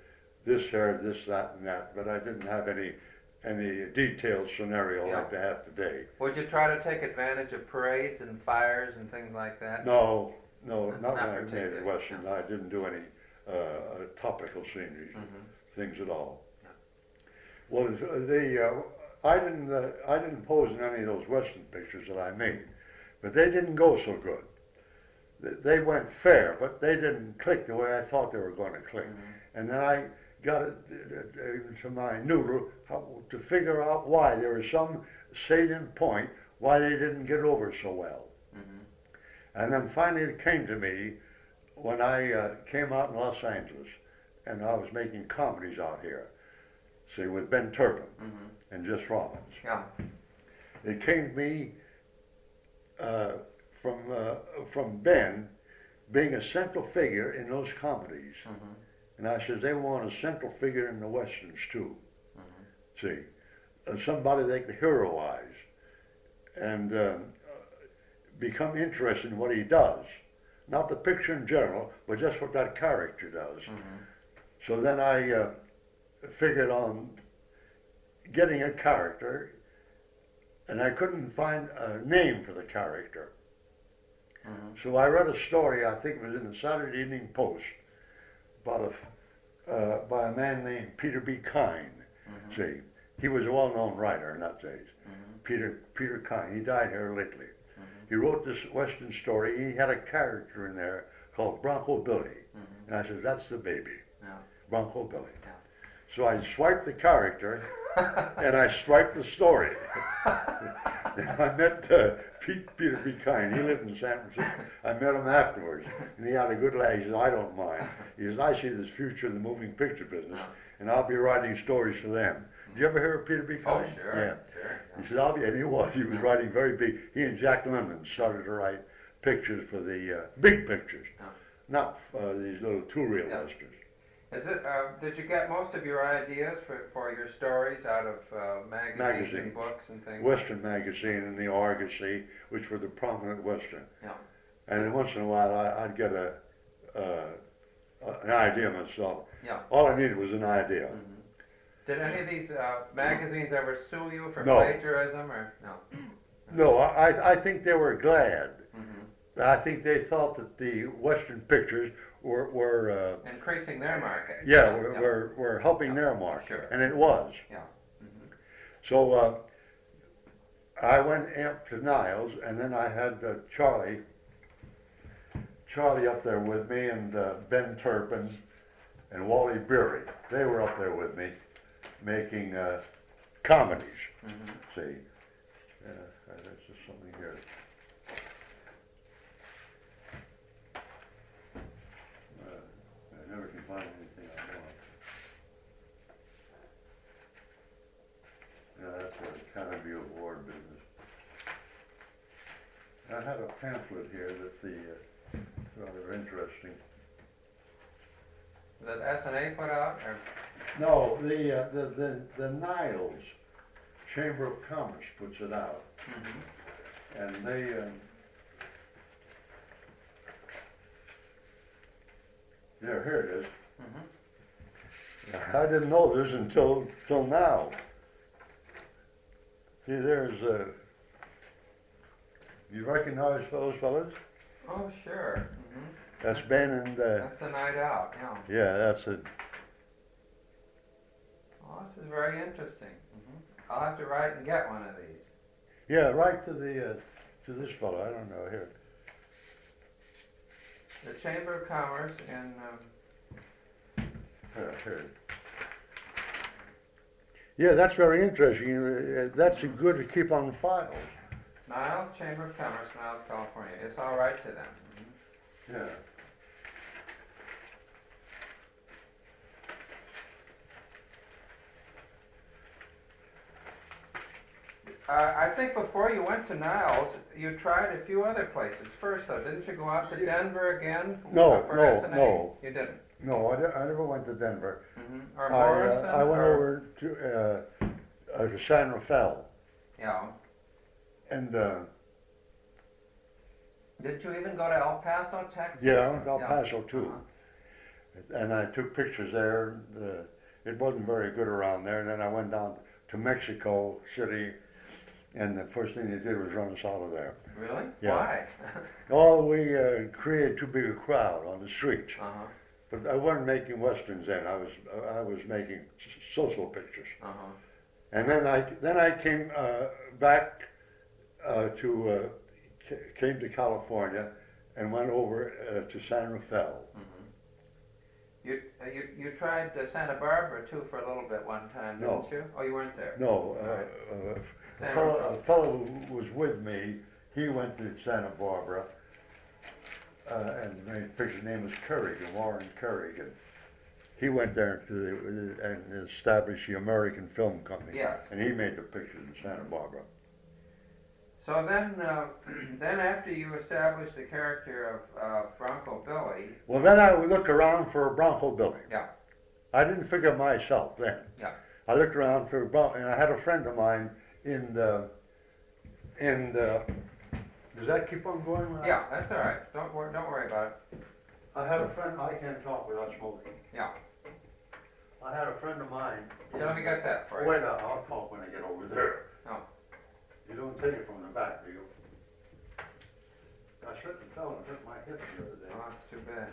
this here, this, that, and that. But I didn't have any any detailed scenario Yeah. like they have today. Would you try to take advantage of parades and fires and things like that? No, no, Not not when I made particularly, the. I didn't do any uh, uh, topical scenery. Mhm. things at all. Yeah. Well, the, the uh, I didn't uh, I didn't pose in any of those Western pictures that I made, but they didn't go so good. They went fair, but they didn't click the way I thought they were going to click. Mhm. And then I got it uh, uh, into my noodle how, to figure out why there was some salient point why they didn't get over so well. Mhm. And then finally it came to me when I uh, came out in Los Angeles and I was making comedies out here, see, with Ben Turpin Mhm. and Just Robbins. Yeah. It came to me uh, from, uh, from Ben being a central figure in those comedies. Mhm. And I says, they want a central figure in the Westerns too, Mhm. see, uh, somebody they could heroize and um, become interested in what he does. Not the picture in general, but just what that character does. Mhm. So then I uh, figured on getting a character, and I couldn't find a name for the character. Mhm. So I read a story, I think it was in the Saturday Evening Post, about a, uh, by a man named Peter B. Kyne. Mhm. See, he was a well-known writer in that days. Mhm. Peter Peter Kyne. He died here lately. He wrote this Western story. He had a character in there called Bronco Billy, Mhm. and I said, "That's the baby, Yeah. Bronco Billy." Yeah. So I swiped the character and I swiped the story. I met uh, Pete, Peter B. Kyne. He lived in San Francisco. I met him afterwards, and he had a good laugh. He says, "I don't mind." He says, "I see this future in the moving picture business, and I'll be writing stories for them." Did you ever hear of Peter B. Oh, sure. Yeah. Sure. He said, "I'll be," and he was. He was writing very big. He and Jack Lemmon started to write pictures for the uh, big pictures, Yeah. not uh, these little two-reel Yeah. westerns. Is it? Uh, did you get most of your ideas for, for your stories out of uh, magazines Magazine. and books and things? Western magazine and the Argosy, which were the prominent Western. Yeah. And then once in a while, I, I'd get a, uh, an idea myself. Yeah. All I needed was an idea. Mhm. Did any of these uh, magazines ever sue you for No. plagiarism or no? No, I, I think they were glad. hmm I think they thought that the Western pictures were, were uh, Increasing their market. yeah, were, were, were helping their market. Sure. And it was. Mhm. So uh, I went up to Niles, and then I had uh, Charlie, Charlie up there with me, and uh, Ben Turpin, and Wally Beery. They were up there with me, making uh, comedies. Mhm. See, uh, there's just something here. Uh, I never can find anything I want. Yeah, that's a Academy Award business. I had a pamphlet here that the, uh, rather interesting. That S and A put out, or No, the, uh, the, the, the Niles Chamber of Commerce puts it out, Mhm. and they, um, there, here it is. Mhm. I didn't know this until, till now. See, there's, uh, you recognize those fellas? Oh, sure. That's Ben and, uh, That's a night out. Yeah. yeah, that's it. Oh, this is very interesting. hmm I'll have to write and get one of these. Yeah, write to the, uh, to this fellow, I don't know, here. The Chamber of Commerce in. Um, Here, here. Yeah, that's very interesting. Uh, That's good to keep on file. Niles Chamber of Commerce, Niles, California. It's all right to them. Yeah. Uh, I think before you went to Niles, you tried a few other places first, though. Didn't you go out to Denver again? No, for no, Essanay? no. You didn't. No, I, never went to Denver. hmm Or I, uh, I went or- over to, uh, uh, to San Rafael, Yeah. and, uh, Did you even go to El Paso, Texas? yeah, I went to El Yeah. Paso too. Uh-huh. And I took pictures there. Uh, it wasn't very good around there. And then I went down to Mexico City, and the first thing they did was run us out of there. Really? Yeah. Why? Oh, we uh, created too big a crowd on the streets. uh-huh. But I wasn't making westerns then. I was I was making social pictures. Uh-huh. And then I then I came uh, back uh, to uh, came to California and went over uh, to San Rafael. hmm You, uh, you you tried uh, Santa Barbara too for a little bit one time, No. didn't you? Oh, you weren't there. No, uh, Right. uh, a fellow, a fellow who was with me, he went to Santa Barbara, uh, and his picture's name was Kerrigan, Warren Kerrigan. He went there to the, and established the American Film Company. Yes. And he made the pictures in Santa Barbara. So then, uh, then after you established the character of uh, Bronco Billy, Well, then I looked around for Bronco Billy. Yeah. I didn't figure myself then. Yeah. I looked around for Bronco, and I had a friend of mine in the, in the, does that keep on going? Ron? yeah, that's all right. Don't worry, don't worry about it. I had a friend, I can't talk without smoking. Yeah. I had a friend of mine. Yeah, let me get that for you. Wait, I'll I'll talk when I get over there. Oh. You don't take it from the back, do you? I slipped and fell and hurt my hip the other day. Oh, that's too bad.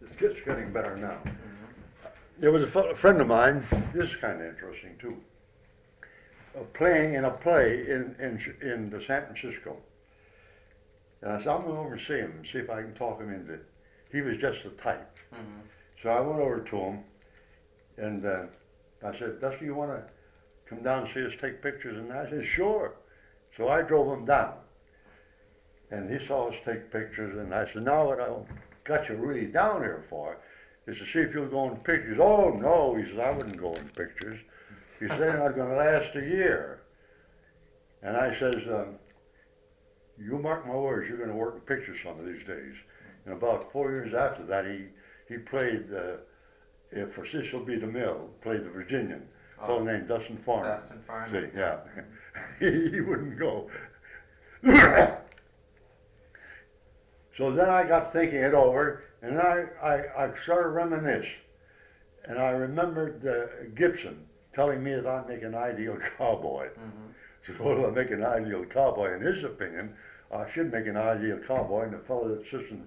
It's just getting better now. Mhm. There was a, friend of mine, this is kind of interesting too, uh, playing in a play in, in, in the San Francisco. And I said, I'm going over and see him and see if I can talk him into it. He was just the type. Mhm. So I went over to him and uh, I said, Dusty, you want to come down and see us take pictures? And I said, sure. So I drove him down. And he saw us take pictures and I said, now what I got you really down here for is to see if you'll go in pictures. Oh, no, he says, I wouldn't go in pictures. He said, they're not going to last a year. And I says, um, you mark my words, you're going to work in pictures some of these days. And about four years after that, he, he played, uh, for Cecil B. DeMille, played the Virginian, fellow Oh, named Dustin Farnum. Dustin Farnum. See, yeah. he, wouldn't go. so then I got thinking it over, and I, I, I started to reminisce. And I remembered uh, Gibson telling me that I'd make an ideal cowboy. Mhm. So what do I make an ideal cowboy? In his opinion, I should make an ideal cowboy, and the fellow that sits in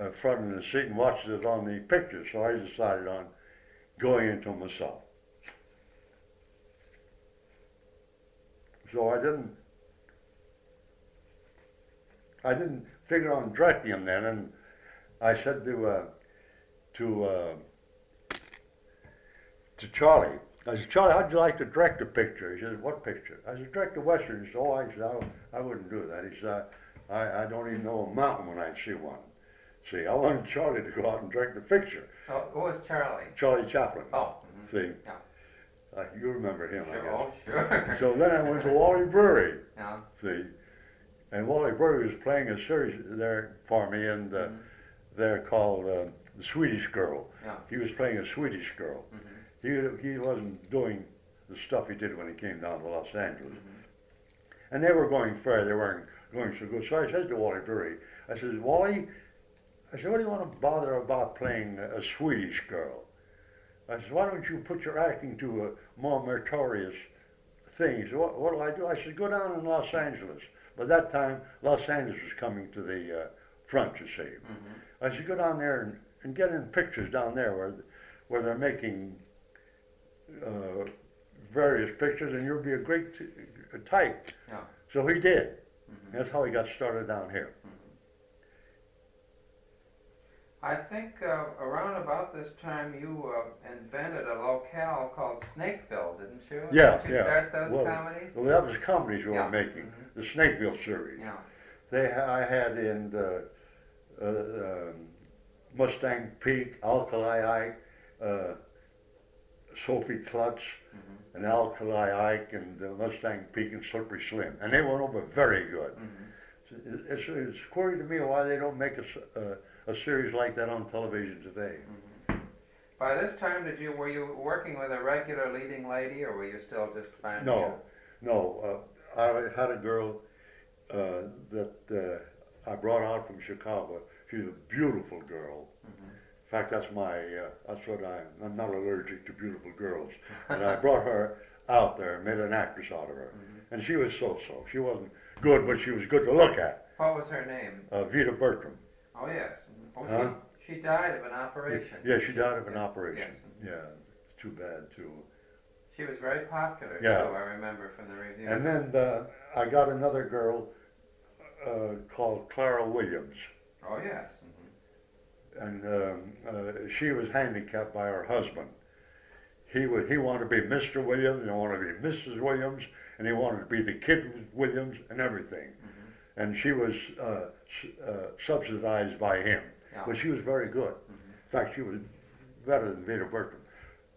uh, front of the seat and watches it on the picture. So I decided on going into myself. So I didn't, I didn't figure on directing him then, and I said to uh, to uh, to Charlie, I said, Charlie, how'd you like to direct a picture? He said, what picture? I said, direct a western. He said, oh, I said, I, I wouldn't do that. He said, I, I don't even know a mountain when I see one. See, I wanted Charlie to go out and direct the picture. So who was Charlie? Charlie Chaplin. Oh. mhm. See, Yeah. Uh, you remember him, I guess. Oh, sure. So then I went to Wally Beery. yeah. See, and Wally Beery was playing a series there for me, and uh, Mhm. they're called uh, the Swedish Girl. Yeah. He was playing a Swedish girl. Mm-hmm. He he wasn't doing the stuff he did when he came down to Los Angeles. Mhm. And they were going fair. They weren't going so good. So I said to Wally Beery, I said, Wally, I said, what do you want to bother about playing a Swedish girl? I said, why don't you put your acting to a more meritorious thing? He said, what, what'll I do? I said, go down in Los Angeles. By that time, Los Angeles was coming to the uh, front, you see. Mhm. I said, go down there and, and get in pictures down there where, where they're making uh, various pictures, and you'll be a great t- uh, type. Yeah. So he did. Mhm. That's how he got started down here. I think uh, around about this time you uh, invented a locale called Snakeville, didn't you? Yeah, Did you yeah. start those Well, comedies? Well, that was comedies we Yeah. were making, Mhm. the Snakeville series. Yeah. They, I had in the, uh, um, Mustang Pete, Alkali Ike, uh, Sophie Clutts, Mhm. and Alkali Ike, and the Mustang Pete, and Slippery Slim, and they went over very good. Mhm. It's, it's query to me why they don't make a, s- a- series like that on television today. Mhm. By this time, did you were you working with a regular leading lady, or were you still just finding? No, no. Uh, I had a girl uh, that uh, I brought out from Chicago. She's a beautiful girl. Mhm. In fact, that's my. Uh, that's what I. I'm not allergic to beautiful girls. And I brought her out there, made an actress out of her, Mhm. and she was so-so. She wasn't good, but she was good to look at. What was her name? Uh, Vita Bertram. Oh yes. Oh, Huh? she, she died of an operation. Yeah, she died of an operation. Yeah, it's too bad too. She was very popular Yeah. too. I remember from the review. And then uh, I got another girl uh, called Clara Williams. oh yes. Mhm. and um, uh, she was handicapped by her husband. He would he wanted to be Mr. Williams, and he wanted to be Mrs. Williams, and he wanted to be the kid Williams and everything. Mhm. And she was uh, s- uh, subsidized by him, Yeah. but she was very good. Mhm. In fact, she was better than Vita Bertram,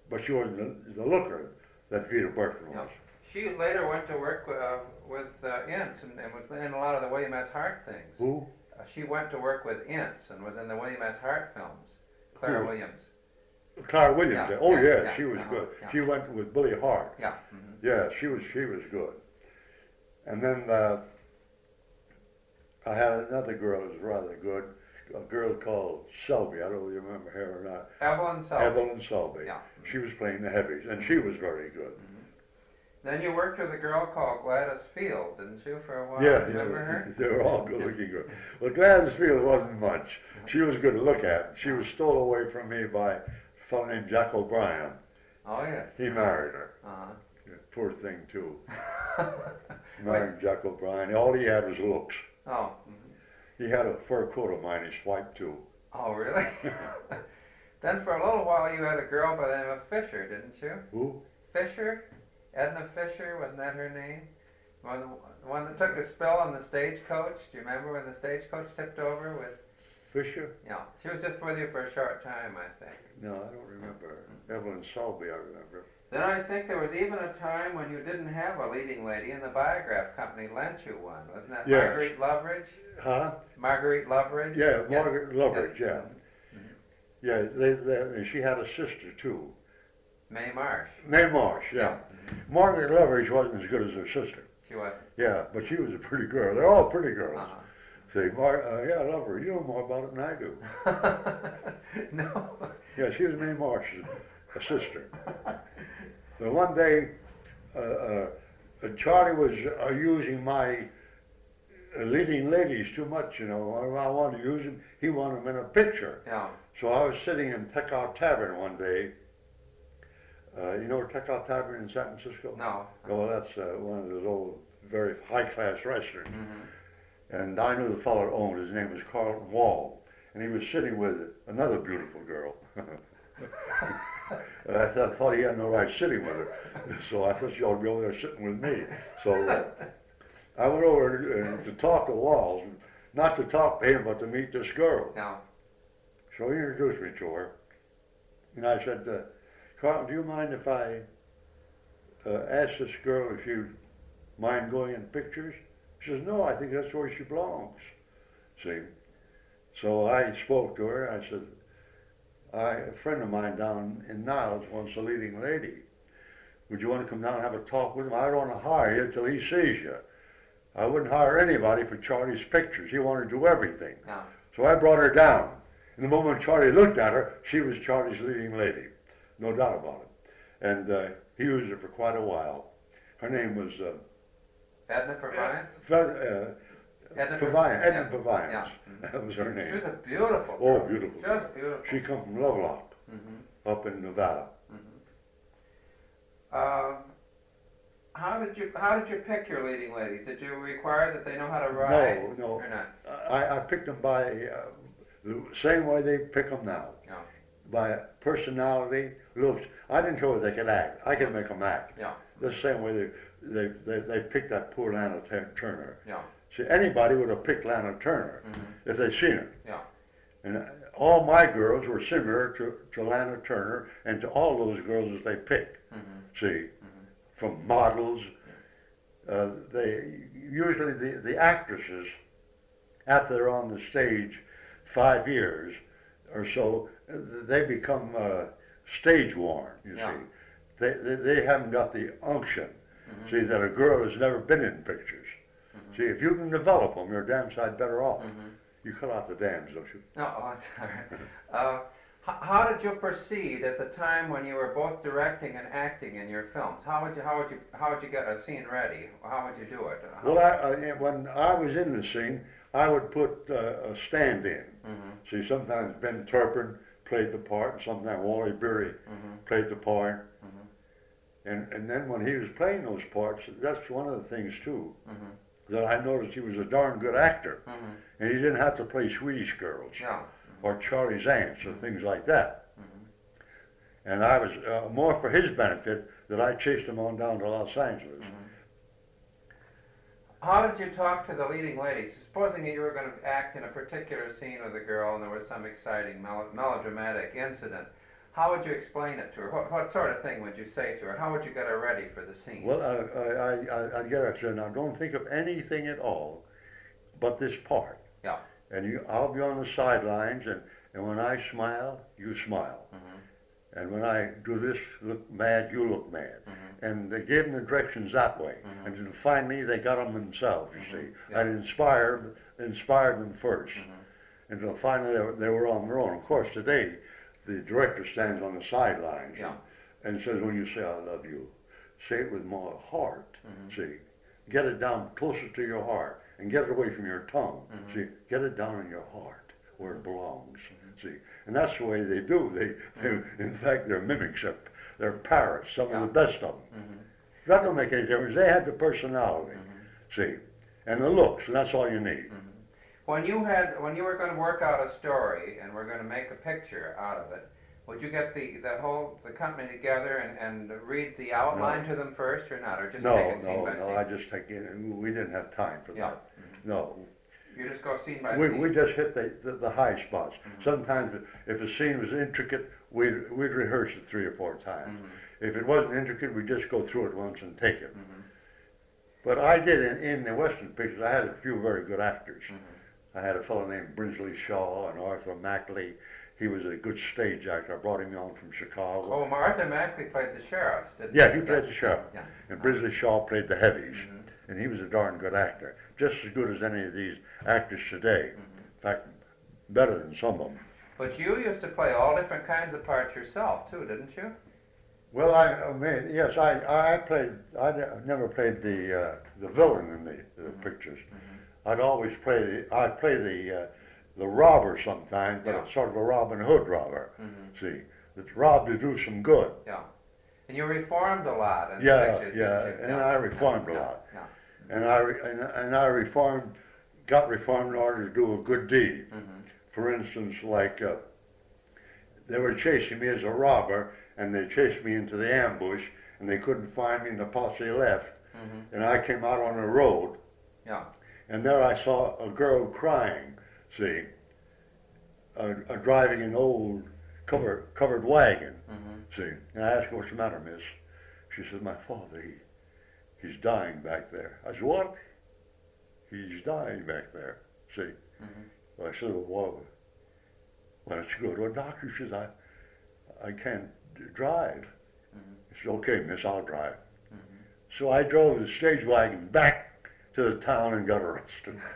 but she wasn't the, the looker that Vita Bertram was. She later went to work uh, with uh, Ince and, and was in a lot of the William S. Hart things. Who? Uh, she went to work with Ince and was in the William S. Hart films. Clara Who? Williams. Clara Williams. Yeah, oh yeah, yeah, yeah, she was uh-huh, good. She went with Billy Hart. Yeah. mhm. Yeah, she was she was good. And then uh, I had another girl who was rather good, a girl called Selbie. I don't know if you remember her or not. Evelyn Selbie. Evelyn Selbie. Yeah. She was playing the heavies, and she was very good. Then you worked with a girl called Gladys Field, didn't you, for a while? yeah, Remember yeah, her? they were all good-looking girls. Well, Gladys Field wasn't much. She was good to look at. She was stole away from me by a fellow named Jack O'Brien. Oh yes. He married her. Uh-huh. Yeah, poor thing too. Married Jack O'Brien. All he had was looks. oh. mhm. He had a fur coat of mine. He swiped too. Oh really? then for a little while you had a girl by the name of Fisher, didn't you? Who? Fisher? Edna Fisher, wasn't that her name? One, the one that took a spill on the stagecoach. Do you remember when the stagecoach tipped over with? Fisher? Yeah, she was just with you for a short time, I think. No, I don't remember. Mm-hmm. Evelyn Selbie, I remember. Then I think there was even a time when you didn't have a leading lady, and the Biograph Company lent you one. Wasn't that Yes. Marguerite Loveridge? Huh? Marguerite Loveridge? Yeah, Yes. Margaret Loveridge, Yes. yeah. Yeah, they, they, she had a sister too. Mae Marsh. Mae Marsh, yeah. Margaret Loveridge wasn't as good as her sister. She wasn't. Yeah, but she was a pretty girl. They're all pretty girls. Uh-huh. See, Mar- uh, yeah, I love her. You know more about it than I do. no. Yeah, she was Mae Marsh's a sister. But one day, uh, uh, Charlie was uh, using my uh, leading ladies too much, you know. I, I wanted to use him. He wanted them in a picture. Yeah. So I was sitting in Techau Tavern one day. Uh, you know Techau Tavern in San Francisco? No. Oh, well, that's uh, one of those old, very high-class restaurants. Mm-hmm. And I knew the fellow that owned it. His name was Carlton Wall. And he was sitting with another beautiful girl. and I thought, thought he had no right sitting with her. So I thought she ought to be over there sitting with me. So uh, I went over uh, to talk to Walls, not to talk to him, but to meet this girl. Yeah. So he introduced me to her. And I said, uh, Carlton, do you mind if I uh, ask this girl if you mind going in pictures? She says, no, I think that's where she belongs. See? So I spoke to her. I said, I, a friend of mine down in Niles wants a leading lady. Would you want to come down and have a talk with him? I don't want to hire you till he sees you. I wouldn't hire anybody for Charlie's pictures. He wanted to do everything. Yeah. So I brought her down. And the moment Charlie looked at her, she was Charlie's leading lady. No doubt about it. And uh, he used her for quite a while. Her name was uh, Edna Purviance? Fe- uh, Edna Purviance, Pur- Edna yeah. Yeah. That was her name. She was a beautiful Oh, girl. beautiful. Just beautiful. She come from Lovelock, hmm up in Nevada. Um, how did you how did you pick your leading ladies? Did you require that they know how to ride No, no. or not? I, I picked them by uh, the same way they pick them now. Yeah. By personality, looks. I didn't care whether they could act. I could make them act. Yeah. The same way they, they, they, they picked that poor Lana Turner. Yeah. See, anybody would have picked Lana Turner hmm if they'd seen her. Yeah. And all my girls were similar to, to Lana Turner and to all those girls that they picked. Mm-hmm. See, from models. Uh, they usually the, the actresses after they're on the stage five years or so, they become uh, stage worn. You Yeah. see, they, they they haven't got the unction. Mhm. See that a girl has never been in pictures. See, if you can develop them, you're damn sight better off. Mhm. You cut out the dams, don't you? No, oh, that's all right. Uh, h- how did you proceed at the time when you were both directing and acting in your films? How would you how would you how would you get a scene ready? How would you do it? How, Well, I, when I was in the scene, I would put uh, a stand in. Mhm, See, sometimes Ben Turpin played the part, and sometimes Wally Beery mhm, played the part. mhm, And, and then when he was playing those parts, that's one of the things too, mhm, that I noticed he was a darn good actor. mhm. And he didn't have to play Swedish girls Yeah. or Charlie's aunts or things like that. Mhm. And I was uh, more for his benefit that I chased him on down to Los Angeles. Mhm. How did you talk to the leading ladies? Supposing that you were going to act in a particular scene with a girl and there was some exciting mel- melodramatic incident, how would you explain it to her? What, what sort of thing would you say to her? How would you get her ready for the scene? Well, I, I, I, I get. I said, now don't think of anything at all but this part. Yeah. And you, I'll be on the sidelines, and, and when I smile, you smile. Mm-hmm. And when I do this, look mad, you look mad. Mm-hmm. And they gave them the directions that way. Mhm. And then finally, they got them themselves, you see. yeah. I'd inspired, inspired them first. mhm. Until finally, they were, they were on their own. Of course, today, the director stands on the sidelines Yeah. and, says, when you say, I love you, say it with more heart. Mhm. See, get it down closer to your heart and get it away from your tongue. Mhm. See, get it down in your heart where it belongs. Mhm. See, and that's the way they do. They, they in fact, they're mimics. They're, they're parrots. Some Yeah. of the best of them. Mhm, That don't make any difference. They had the personality. See, and the looks, and that's all you need. When you had, when you were going to work out a story and we're going to make a picture out of it, would you get the, the whole the company together and, and read the outline to them first, or not, or just no, take it scene no, by no. scene? I just take it. We didn't have time for Yeah. that. No, You just go scene by we, scene. we just hit the, the, the high spots. Mhm. Sometimes, if a scene was intricate, we'd, we'd rehearse it three or four times. Mhm, If it wasn't intricate, we'd just go through it once and take it. mhm, But I did in, in the Western pictures. I had a few very good actors. I had a fellow named Brinsley Shaw and Arthur Mackley. He was a good stage actor. I brought him on from Chicago. Oh, Arthur Mackley played the sheriffs, didn't Yeah, he played the sheriff. Yeah. And Brinsley Shaw played the heavies. Mhm, And he was a darn good actor. Just as good as any of these actors today. mhm. In fact, better than some of them. But you used to play all different kinds of parts yourself too, didn't you? Well, I, I mean, yes, I, I played. I never played the uh, the villain in the, the Mhm. pictures. Mhm. I'd always play the. I'd play the uh, the robber sometimes, but Yeah. it's sort of a Robin Hood robber. Mhm. See, that's robbed to do some good. Yeah, and you reformed a lot in the Yeah, pictures, yeah, and I reformed a lot. Yeah. And I re- and, and I reformed, got reformed in order to do a good deed. Mhm. For instance, like uh, they were chasing me as a robber, and they chased me into the ambush, and they couldn't find me, and the posse left. Mhm. And I came out on the road, Yeah. And there I saw a girl crying. See, uh, uh, driving an old covered covered wagon. Mhm. See, and I asked her, "What's the matter, Miss?" She said, "My father, he, he's dying back there." I said, "What?" He's dying back there. See. Mhm. Well, I said, well, why don't you go to a doctor? She says, I, I can't drive. Mhm. I said, okay, miss, I'll drive. Mhm. So I drove the stage wagon back to the town and got arrested.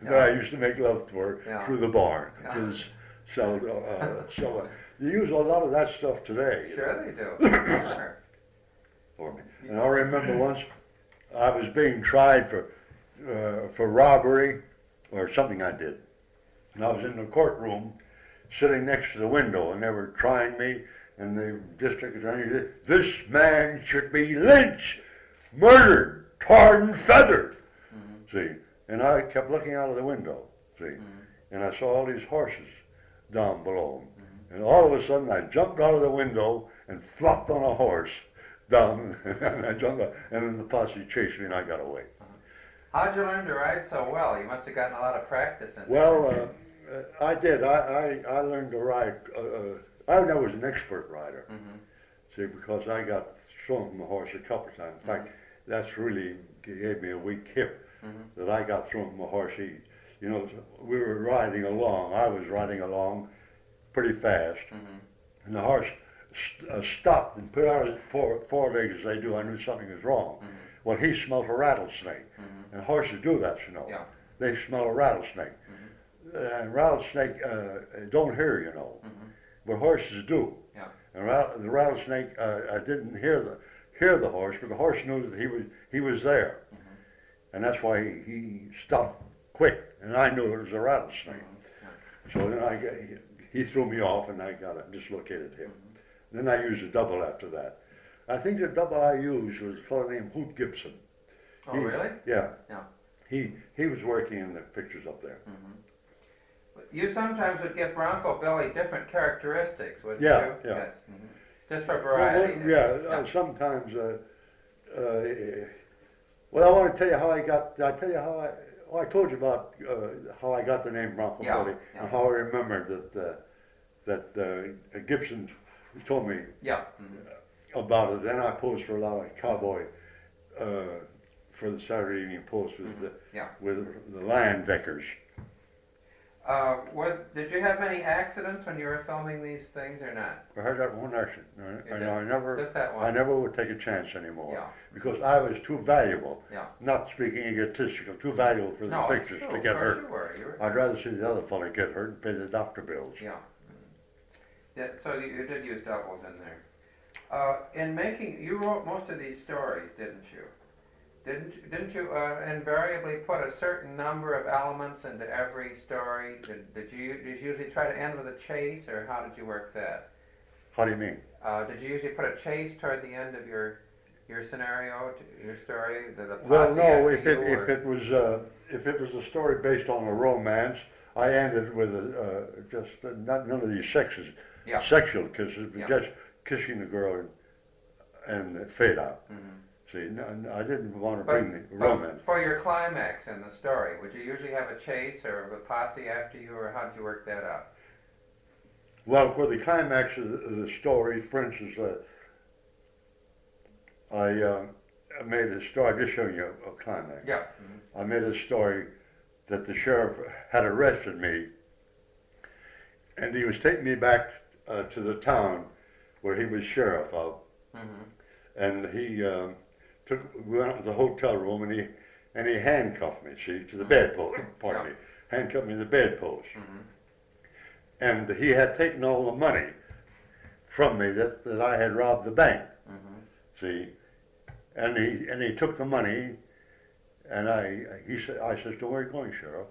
And I used to make love to her Yeah. through the barn. Yeah. So, uh, so you use a lot of that stuff today. you know, Sure they do. Sure. For me. And I remember once I was being tried for uh, for robbery or something I did. And I was in the courtroom sitting next to the window and they were trying me and the district attorney said, this man should be lynched, murdered, tarred and feathered. See, and I kept looking out of the window, see, Mhm. and I saw all these horses down below. Mhm. And all of a sudden I jumped out of the window and flopped on a horse down, and I jumped out, and then the posse chased me and I got away. How'd you learn to ride so well? You must have gotten a lot of practice in Well, uh, Uh, I did. I, I, I learned to ride. Uh, uh, I was an expert rider. Mm-hmm. See, because I got thrown from a horse a couple of times. In fact, that's really gave me a weak hip Mhm. that I got thrown from a horse. You know, we were riding along. I was riding along pretty fast, Mhm. and the horse st- uh, stopped and put out his four, four legs as they do. I knew something was wrong. Mhm. Well, he smelled a rattlesnake, Mhm. and horses do that, you know. Yeah. They smell a rattlesnake. And rattlesnake uh, don't hear, you know, Mhm. but horses do. Yeah. And ra- the rattlesnake, uh, I didn't hear the hear the horse, but the horse knew that he was he was there, Mhm. And that's why he, he stopped quick, and I knew it was a rattlesnake. So then I got, he, threw me off, and I got a dislocated hip. Then I used a double after that. I think the double I used was a fellow named Hoot Gibson. Oh, He- really? Yeah. Yeah. He he was working in the pictures up there. Mhm. You sometimes would give Bronco Billy different characteristics, would Yeah, you? yeah. Yes. Mhm. Just for Well, variety. well, yeah, uh, sometimes. Uh, uh, well, I want to tell you how I got. Did I tell you how I. Oh, I told you about uh, how I got the name Bronco Yeah, Billy yeah. and how I remembered that uh, that uh, Gibson told me Yeah. Mhm. about it. Then I posed for a lot of cowboy uh, for the Saturday Evening Post with Mhm. the Yeah. with the Leyendeckers. Uh, were, did you have many accidents when you were filming these things or not? I had that one accident. I, I? I never. Just that one? I never would take a chance anymore Yeah. because I was too valuable. Yeah. Not speaking egotistical, too valuable for the no, pictures true. to get hurt. You were. You were. I'd rather see the other fellow get hurt and pay the doctor bills. Yeah. Yeah, so you, you did use doubles in there. Uh, in making, you wrote most of these stories, didn't you? Didn't you- didn't you uh, invariably put a certain number of elements into every story? Did, did you did you usually try to end with a chase, or how did you work that? How do you mean? Uh, did you usually put a chase toward the end of your your scenario, your story? The, the Well, no. If it you, if it was uh, if it was a story based on a romance, I ended with a, uh, just uh, not none of these sexes, Yeah. sexual kisses, but Yeah. just kissing the girl and, and fade out. Mhm. See, no, I didn't want to bring the But romance. for your climax in the story, would you usually have a chase or a posse after you, or how did you work that out? Well, for the climax of the, of the story, for instance, uh, I uh, made a story. I'm just showing you a, a climax. Yeah. I made a story that the sheriff had arrested me, and he was taking me back uh, to the town where he was sheriff of, Mm-hmm. and he um, took we went up to the hotel room and he and he handcuffed me, see, to the bedpost. Pardon me, handcuffed me to the bedpost, Mm-hmm. and he had taken all the money from me that, that I had robbed the bank. Mm-hmm. See, and he and he took the money, and I he said I says, "Don't where are you going, sheriff?"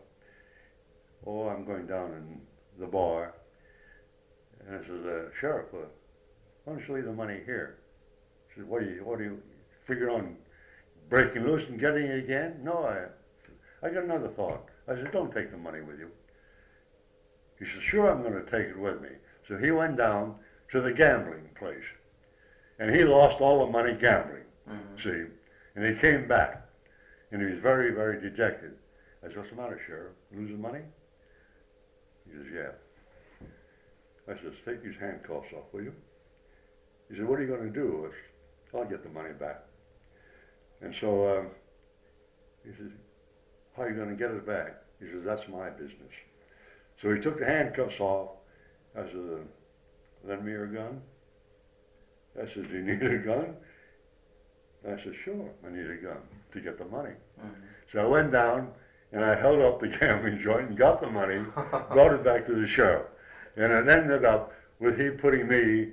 Oh, I'm going down in the bar. And I says, uh, "Sheriff, uh, why don't you leave the money here?" He says, "What do you what do you figure on breaking loose and getting it again?" No, I I got another thought. I said, "Don't take the money with you." He said, "Sure, I'm going to take it with me." So he went down to the gambling place, and he lost all the money gambling. Mm-hmm. See, and he came back, and he was very, very dejected. I said, "What's the matter, sheriff? Losing money?" He says, "Yeah." I says, "Take these handcuffs off, will you?" He said, "What are you going to do?" I said, "I'll get the money back." And so um, he says, "How are you going to get it back?" He says, "That's my business." So he took the handcuffs off. I said, uh, "Lend me your gun." I said, "Do you need a gun?" I said, sure, I need a gun to get the money. Mm-hmm. So I went down and I held up the gambling joint and got the money, brought it back to the sheriff. And it ended up with he putting me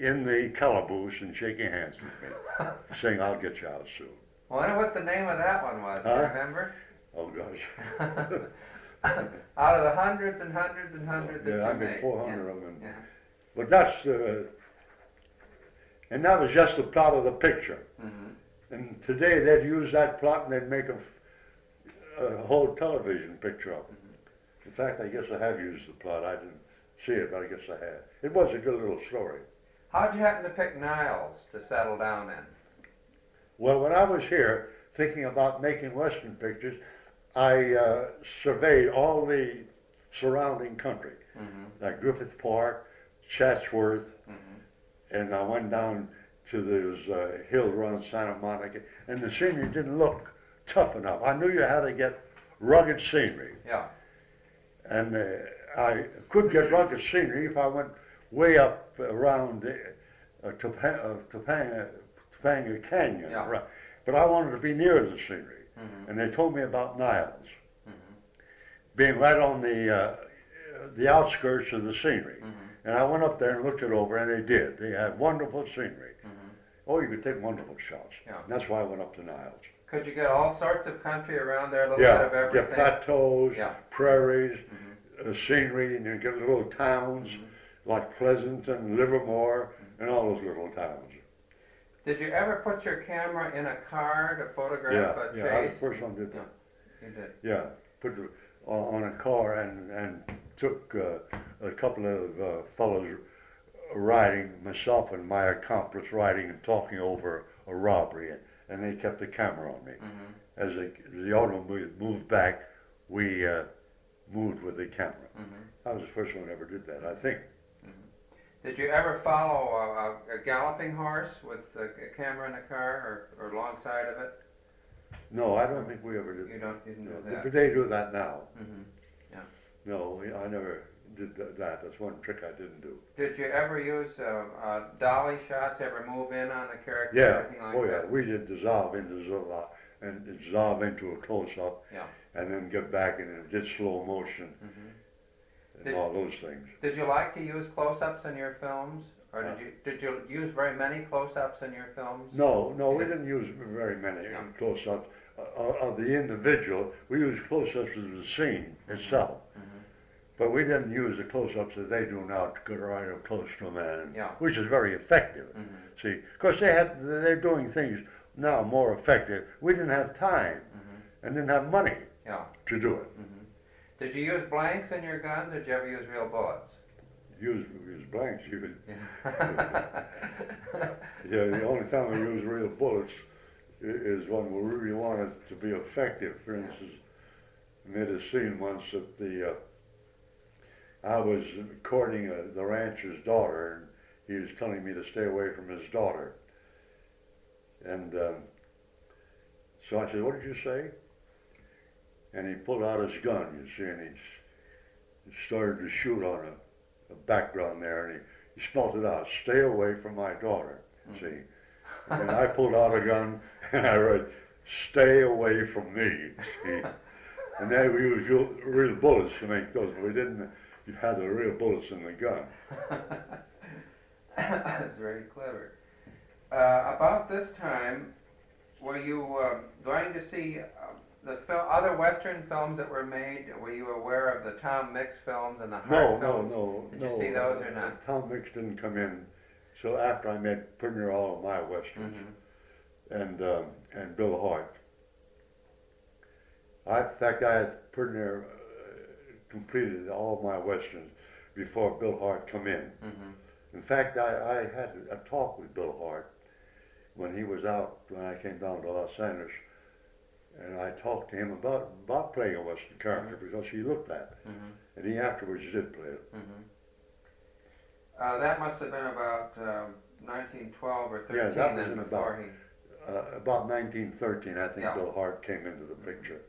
in the calaboose and shaking hands with me, saying, I'll get you out soon. Well, I wonder what the name of that one was. Do you remember? Oh, gosh. Out of the hundreds and hundreds and hundreds that yeah, you I made. made 400 of them. Yeah. But that's, uh, and that was just the plot of the picture. Mm-hmm. And today they'd use that plot and they'd make a, f- a whole television picture of it. In fact, I guess I have used the plot. I didn't see it, but I guess I have. It was a good little story. How'd you happen to pick Niles to settle down in? Well, when I was here thinking about making Western pictures, I uh, surveyed all the surrounding country, Mm-hmm. like Griffith Park, Chatsworth, Mm-hmm. and I went down to those uh, hills around Santa Monica, and the scenery didn't look tough enough. I knew you had to get rugged scenery, Yeah. and uh, I could get rugged scenery if I went way up around uh, uh, Topa- Topanga, Topanga Canyon. Yeah. Right. But I wanted to be near the scenery, Mm-hmm. and they told me about Niles Mm-hmm. being right on the uh, the outskirts of the scenery. Mm-hmm. And I went up there and looked it over, and they did. They had wonderful scenery. Mm-hmm. Oh, you could take wonderful shots. Yeah. And that's why I went up to Niles. Could you get all sorts of country around there, a little bit Yeah, of get everything? plateaus, Yeah. prairies, Mhm. uh, scenery, and you get little towns Mhm. Like Pleasanton, Livermore, and all those little towns. Did you ever put your camera in a car to photograph Yeah, a yeah, I was the first one did that. You did. Yeah, put it on, on a car and, and took uh, a couple of uh, fellows riding, myself and my accomplice riding and talking over a robbery, and they kept the camera on me. Mm-hmm. As the, the automobile moved back, we uh, moved with the camera. Mm-hmm. I was the first one who ever did that, I think. Did you ever follow a, a, a galloping horse with a, a camera in the car or, or alongside of it? No, I don't think we ever did You don't, didn't No, do that. but they do that now. hmm No, I never did that. That's one trick I didn't do. Did you ever use uh, uh, dolly shots? Ever move in on the character? Yeah, like oh yeah, that? we did dissolve into Zola and dissolve into a close-up. Yeah. And then get back and it did slow motion hmm and Did- all those things. Did you like to use close-ups in your films, or did you did you use very many close-ups in your films? No, no, we didn't use very many Yeah. close-ups uh, uh, of the individual. We used close-ups of the scene itself. Mhm. But we didn't use the close-ups that they do now to get right up close to a man, Yeah. which is very effective. Mhm. See, because they had they're doing things now more effective. We didn't have time Mhm. and didn't have money Yeah. to do it. Did you use blanks in your guns, or did you ever use real bullets? Use use blanks. Use, Yeah. yeah, the only time we use real bullets is when we really want it to be effective. For instance, I made a scene once that the uh, I was courting uh, the rancher's daughter, and he was telling me to stay away from his daughter. And um, so I said, "What did you say?" And he pulled out his gun, you see, and he, started to shoot on a, a background there, and he, he spelled it out: "Stay away from my daughter." See, and I pulled out a gun and I wrote, "Stay away from me." See, and then we used real, real bullets to make those, but we didn't. You had the real bullets in the gun. That's very clever. Uh, about this time, were you uh, going to see uh, the fil- other Western films that were made? Were you aware of the Tom Mix films and the No, Hart no, films? no, Did you no. see those or not? Tom Mix didn't come in. So after I met pretty near all of my westerns Mhm. and um, and Bill Hart. I, in fact, I had pretty near uh, completed all of my westerns before Bill Hart come in. Mhm. In fact, I, I had a talk with Bill Hart when he was out when I came down to Los Angeles, and I talked to him about about playing a western character because he looked that, Mhm. and he afterwards did play it. Mhm. Uh, that must have been about um, 1912 or 13 Yeah, that was then in before about- he. Uh, about 1913, I think Yeah. Bill Hart came into the picture.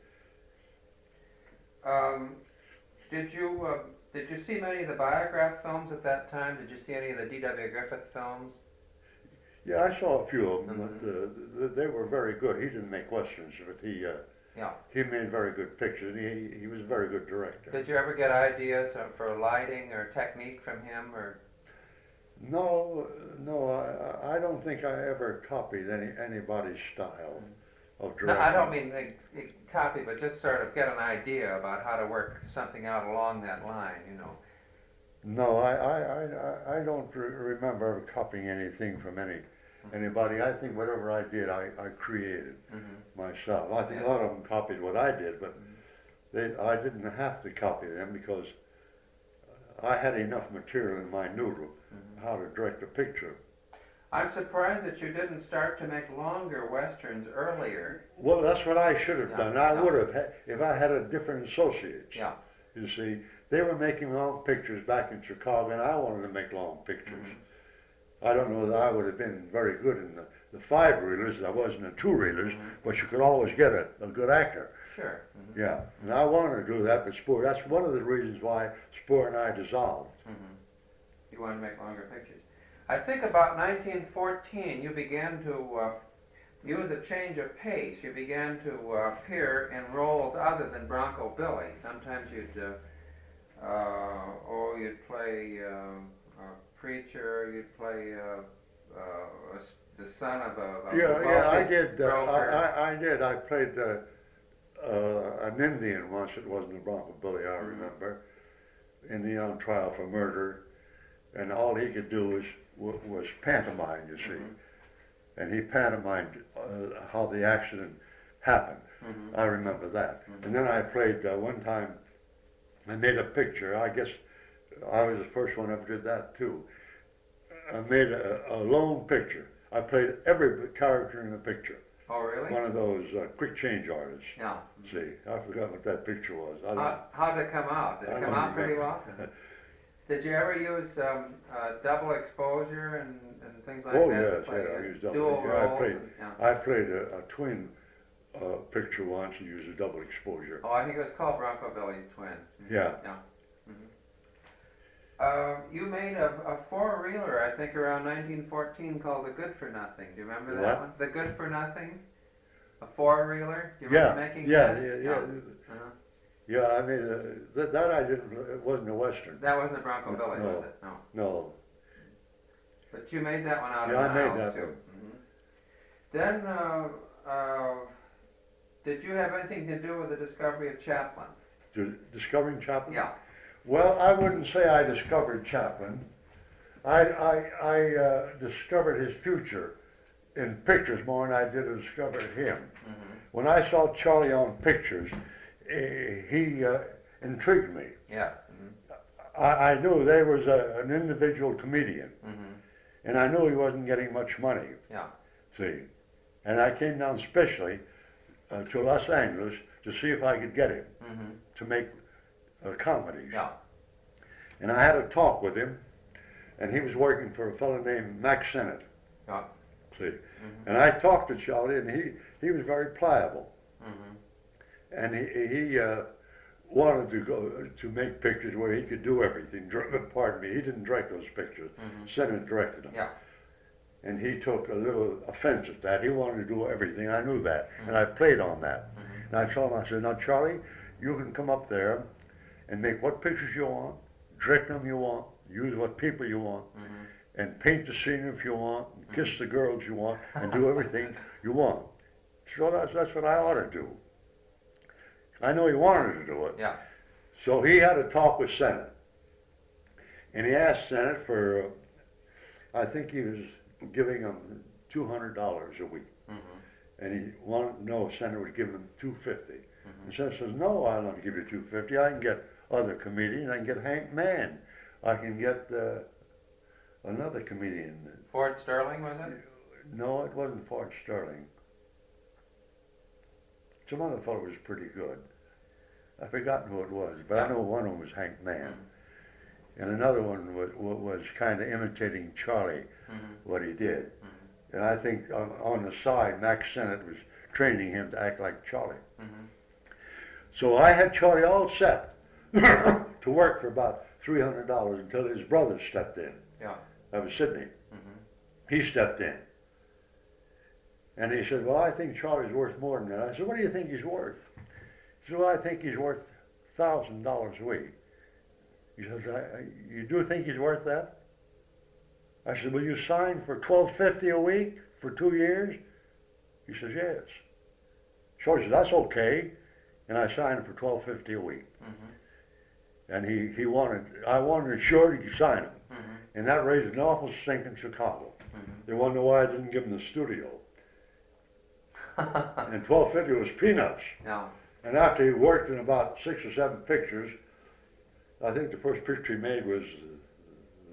Um, did you uh, did you see many of the biograph films at that time? Did you see any of the D.W. Griffith films? Yeah, I saw a few of them, but uh, th- they were very good. He didn't make westerns, but he uh, Yeah. he made very good pictures. He he was a very good director. Did you ever get ideas uh, for lighting or technique from him? Or No, no, I, I don't think I ever copied any anybody's style of directing. no, I don't mean like, copy, but just sort of get an idea about how to work something out along that line. You know. No, I, I, I, I- don't re- remember ever copying anything from any anybody. I think whatever I did, I, I created Mm-hmm. myself. I think a lot of them copied what I did, but they, I didn't have to copy them because I had enough material in my noodle Mm-hmm. how to direct a picture. I'm surprised that you didn't start to make longer westerns earlier. Well, that's what I should have Yeah, done. I yeah. would have had, if I had a different associates. Yeah. You see, they were making long pictures back in Chicago, and I wanted to make long pictures. I don't know that I would have been very good in the, the five reelers. I wasn't in two reelers, Mhm. but you could always get a, a good actor. Sure. Mhm. Yeah, and I wanted to do that, but Spoor, that's one of the reasons why Spoor and I dissolved. Mhm. You wanted to make longer pictures. I think about 1914, you began to uh, use a change of pace. You began to uh, appear in roles other than Bronco Billy. Sometimes you'd, uh, uh, oh, you'd play um, a preacher. You'd play uh, uh, a the son of a, a Yeah, yeah, I did. Uh. I, I, I did. I played uh, uh, an Indian once. It wasn't a Bronco Billy, I Mhm. remember. Indian on trial for murder, and all he could do was wa- was pantomime. You see, Mhm. and he pantomimed uh, how the accident happened. Mhm. I remember that. Mhm. And then I played uh, one time. I made a picture. I guess I was the first one ever did that too. I made a, a lone picture. I played every character in the picture. Oh, really? One of those uh, quick change artists. Yeah. See, I forgot what that picture was. I don't, How, how'd it come out? Did I it don't come out pretty well? Did you ever use um, uh, double exposure and, and things like Oh, that? Oh yes, yeah, I used double- Dual yeah, I played- and- yeah. I played a, a twin uh, picture once and use a double exposure. Oh, I think it was called Bronco Billy's Twins. Yeah. Yeah. Mhm. Uh, you made a, a four-reeler, I think, around 1914 called the Good for Nothing. Do you remember that What? one? The Good for Nothing? A four-reeler? Do you Yeah, remember making yeah, that? yeah, yeah, Uh-huh. yeah. I mean, uh, that, that I didn't. It wasn't a western. That wasn't a Bronco Billy, no. was it? No. No. But you made that one out Yeah, of I made that too. Mhm. Then, uh, uh, did you have anything to do with the discovery of Chaplin? Di- Discovering Chaplin. Yeah. Well, I wouldn't say I discovered Chaplin. I, I, I uh, discovered his future in pictures more than I did to discover him. Mm-hmm. When I saw Charlie on pictures, eh, he uh, intrigued me. Yes. Mm-hmm. I, I knew there was a, an individual comedian, Mm-hmm. and I knew he wasn't getting much money. Yeah. See, and I came down specially uh, to Los Angeles to see if I could get him Mm-hmm. to make uh, comedies. Yeah. And I had a talk with him, and he was working for a fellow named Mack Sennett. Yeah. See, Mm-hmm. and I talked to Charlie, and he, he was very pliable, Mm-hmm. and he he uh, wanted to go to make pictures where he could do everything. Pardon me, he didn't direct those pictures. Mm-hmm. Sennett directed them. Yeah. And he took a little offense at that. He wanted to do everything. I knew that, and I played on that. Mm-hmm. And I told him, I said, now Charlie, you can come up there and make what pictures you want, direct them you want, use what people you want, Mm-hmm. and paint the scene if you want, and kiss the girls you want, and do everything you want. So that's, that's what I ought to do. I know he wanted to do it. Yeah. So he had a talk with Sennett. And he asked Sennett for, uh, I think he was giving him $200 a week. Mm-hmm. And he wanted if Sennett would give him 250 Mhm. And Sennett says, no, I don't give you 250 I can get other comedians. I can get Hank Mann. I can get uh, another comedian. Ford Sterling was it? No, it wasn't Ford Sterling. Some other fellow was pretty good. I've forgotten who it was, but I know one of them was Hank Mann. And another one was, was kind of imitating Charlie, Mm-hmm. what he did. Mhm. And I think on, on the side, Mack Sennett was training him to act like Charlie. Mm-hmm. So I had Charlie all set to work for about $300 until his brother stepped in. Yeah. That was Sidney. Mm-hmm. He stepped in. And he said, well, I think Charlie's worth more than that. I said, what do you think he's worth? He said, well, I think he's worth $1,000 a week. He says, you do think he's worth that? I said, will you sign for $12.50 a week for two years? He says, yes. So I said, that's okay. And I signed for $12.50 a week. Mm-hmm. And he, he wanted, I wanted sure to sign him. Mm-hmm. And that raised an awful stink in Chicago. Mm-hmm. They wonder why I didn't give him the studio. And twelve fifty was peanuts. yeah. And after he worked in about six or seven pictures, I think the first picture he made was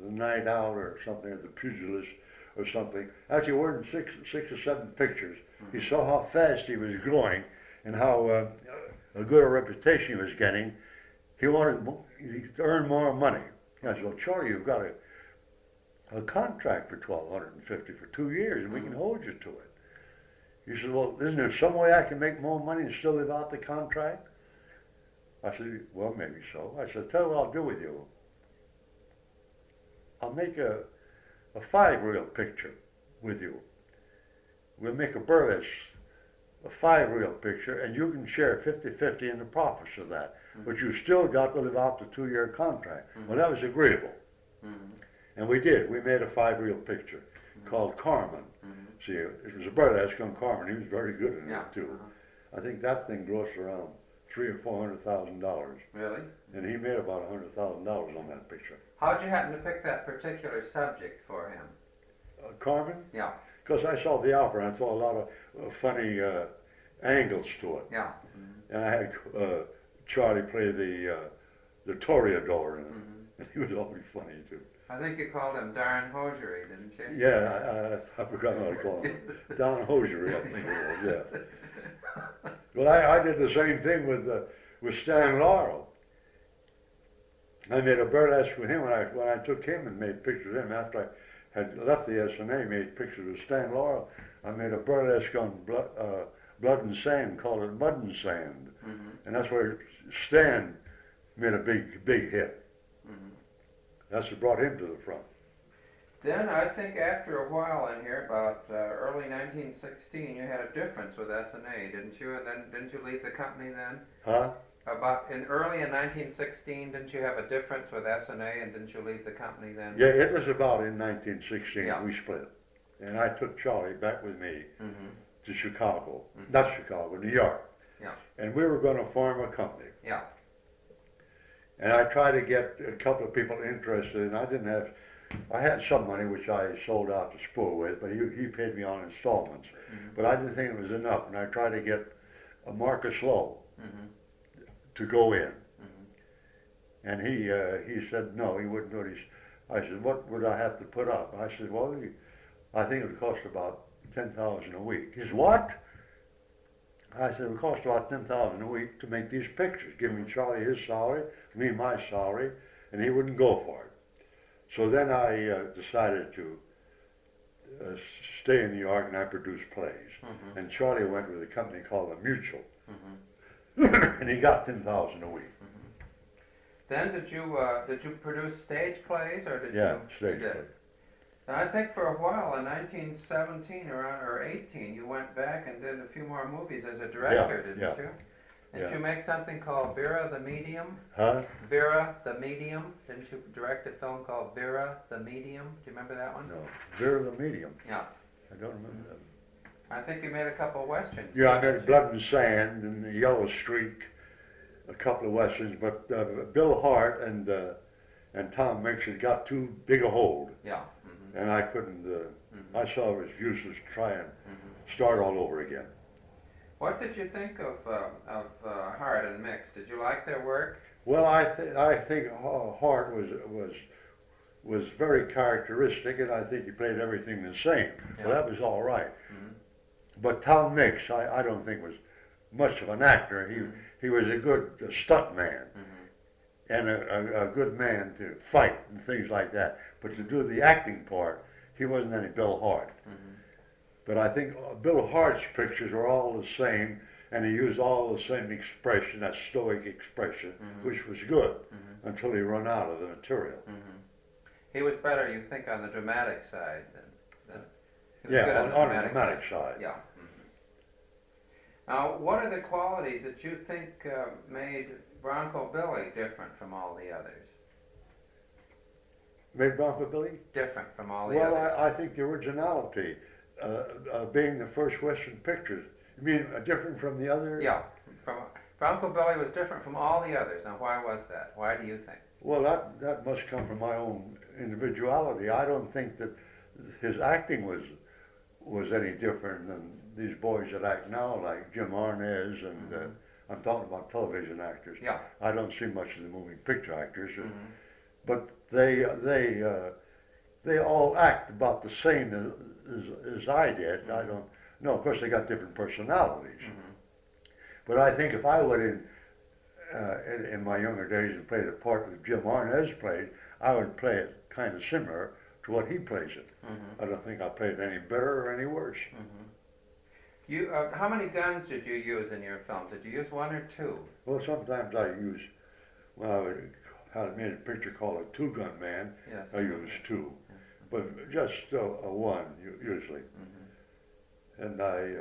The Night Out or something, or The Pugilist or something. After he worked in six, six or seven pictures, he saw how fast he was going and how uh, a good a reputation he was getting. he wanted to earn more money. I said, well, Charlie, you've got a, a contract for twelve hundred and fifty for two years, and we can Mhm. hold you to it. He said, well, isn't there some way I can make more money and still live out the contract? I said, well, maybe so. I said, tell you what I'll do with you. I'll make a, a five-reel picture with you. We'll make a burlesque, a five-reel picture, and you can share 50-50 in the profits of that. But you still got to live out the two-year contract. Well, that was agreeable. Mhm. And we did. We made a five-reel picture called Carmen. Mhm. See, it was a burlesque on Carmen. He was very good in Yeah. it, too. uh-huh. I think that thing grossed around three or four hundred thousand dollars. Really? And he made about a hundred thousand dollars on that picture. How'd you happen to pick that particular subject for him? Uh, Carmen? Yeah. Because I saw the opera and I saw a lot of uh, funny uh, angles to it. Yeah. And I had uh, Charlie play the uh, the Toreador in it. Mhm. And he was always funny, too. I think you called him Darn Hosiery, didn't you? Yeah, I, I, I forgot how to call him. Don Hosiery, I think it was, yeah. Well, I, I did the same thing with uh, with Stan Laurel. I made a burlesque with him when I when I took him and made pictures of him after I had left the Essanay, made pictures of Stan Laurel. I made a burlesque on blood, uh, blood and sand, called it Mud and Sand, Mhm. and that's where Stan made a big big hit. Mhm. That's what brought him to the front. Then I think after a while in here, about uh, early 1916, you had a difference with Essanay, didn't you? And then didn't you leave the company then? Huh? About in early in 1916, didn't you have a difference with Essanay, and didn't you leave the company then? Yeah, it was about in 1916 Yeah. we split, and I took Charlie back with me Mm-hmm. to Chicago, Mhm. not Chicago, New York. Yeah. And we were going to form a company. Yeah. And I tried to get a couple of people interested, and I didn't have, I had some money which I sold out to Spoor with, but he, he paid me on installments. Mhm. But I didn't think it was enough, and I tried to get a Marcus Loew Mm-hmm. To go in. Mhm. And he uh, he said no, he wouldn't do it. He, I said, what would I have to put up? I said, well, you- I think it would cost about ten thousand a week. He said, what? I said, it would cost about ten thousand a week to make these pictures. Give me Charlie his salary, me my salary, and he wouldn't go for it. So then I uh, decided to uh, stay in New York, and I produced plays. Mhm. And Charlie went with a company called the Mutual, Mhm. and he got ten thousand a week. Then did you uh, did you produce stage plays or did Yeah, you? stage you did. play. And I think for a while in 1917 or or 18, you went back and did a few more movies as a director, didn't yeah, you? Did yeah. you make something called Vera the Medium? Huh? Vera the Medium? Didn't you direct a film called Vera the Medium? Do you remember that one? No, Vera the Medium. Yeah. I don't remember that. I think you made a couple of westerns. Yeah, I did you? Blood and Sand and the Yellow Streak, a couple of westerns, but uh, Bill Hart and uh, and Tom Mix had got too big a hold, Yeah. hmm and I couldn't. Uh, hmm I saw it was useless to try and hmm start all over again. What did you think of uh, of uh, Hart and Mix? Did you like their work? Well, I th- I think Ha- Hart was was was very characteristic, and I think he played everything the same. Yeah. Well, that was all right. Mhm. But Tom Mix, I, I don't think was much of an actor. He he was a good stunt man. Mhm. and a, a, a good man to fight and things like that. But to do the acting part, he wasn't any Bill Hart. Mhm. But I think uh, Bill Hart's pictures are all the same, and he used all the same expression, that stoic expression, Mhm. which was good Mhm. until he run out of the material. He was better, you think, on the dramatic side than. than Yeah, on, on the dramatic side. Yeah. Now, what are the qualities that you think uh, made Bronco Billy different from all the others? Made Bronco Billy? Different from all the Well, others. I, I think the originality, uh, uh, being the first Western pictures. You mean uh, different from the other? yeah. From Bronco Billy was different from all the others. Now, why was that? Why do you think? Well, that that must come from my own individuality. I don't think that his acting was was any different than these boys that act now, like Jim Arness, and uh, Mhm. I'm talking about television actors. Yeah. I don't see much of the moving picture actors, uh, Mhm. but they they uh, they all act about the same as, as, as I did. I don't. No, of course they got different personalities. Mhm. But I think if I went in uh, in, in my younger days and played a part that Jim Arness played, I would play it kind of similar to what he plays it. Mm-hmm. I don't think I played any better or any worse. Mm-hmm. You, uh, how many guns did you use in your films? Did you use one or two? Well, sometimes I use, well, I had made a picture called a two-gun man. Yes. I use two, but just a, a one usually. Mm-hmm. And I,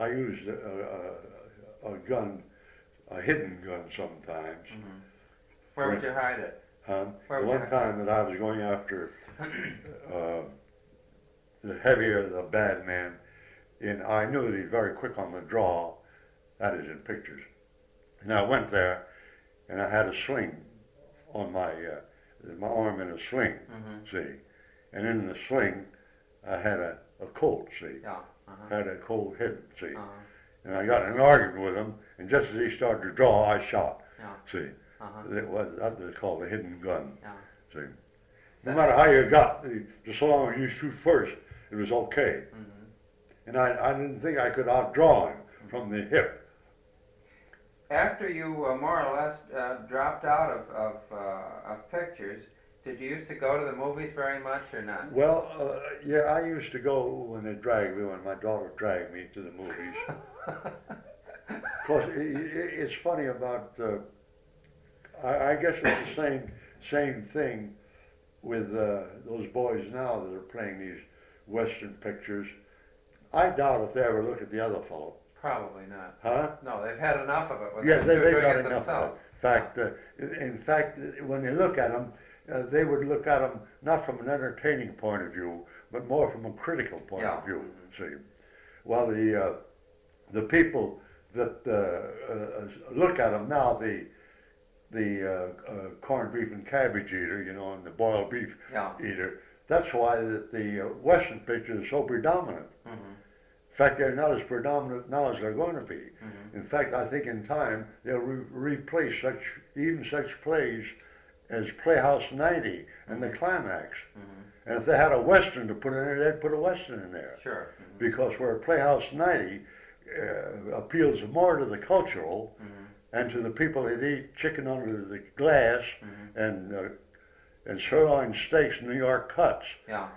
uh, I used a, a, a gun, a hidden gun sometimes. Mm-hmm. Where would you hide it? Where The one time that I was going after uh, the heavier the bad man, and I knew that he's very quick on the draw. That is in pictures. And I went there, and I had a sling on my uh, my arm in a sling. Mm-hmm. See, and in the sling, I had a, a Colt. See, Yeah. Uh-huh. had a Colt hidden. See, Uh-huh. and I got in an argument with him, and just as he started to draw, I shot. Yeah. See, Uh-huh. it was that was called a hidden gun. Yeah. See, no matter how you got, just so long as you shoot first, it was okay. Mm-hmm. And I, I didn't think I could outdraw him from the hip. After you uh, more or less uh, dropped out of, of, uh, of pictures, did you used to go to the movies very much or not? Well, uh, yeah, I used to go when they dragged me, when my daughter dragged me to the movies. Because it's funny about, uh, I, I guess it's the same same thing with uh, those boys now that are playing these Western pictures. I doubt if they ever look at the other fellow. Probably not. Huh? No, they've had enough of it. With Yeah, they, they've got enough of themselves. it. In fact, uh, in fact, when they look at them, uh, they would look at them not from an entertaining point of view, but more from a critical point Yeah. of view. See, while the uh, the people that uh, uh, look at them now, the the uh, uh, corned beef and cabbage eater, you know, and the boiled beef Yeah. eater. That's why that the uh, Western picture is so predominant. Mm-hmm. In fact, they're not as predominant now as they're going to be. Mm-hmm. In fact, I think in time they'll re- replace such even such plays as Playhouse 90 and the Climax. Mm-hmm. And if they had a western to put in there, they'd put a western in there Sure. Mm-hmm. because where Playhouse 90 uh, appeals more to the cultural Mm-hmm. And to the people that eat chicken under the glass Mm-hmm. and uh, and sirloin steaks, New York cuts. Yeah.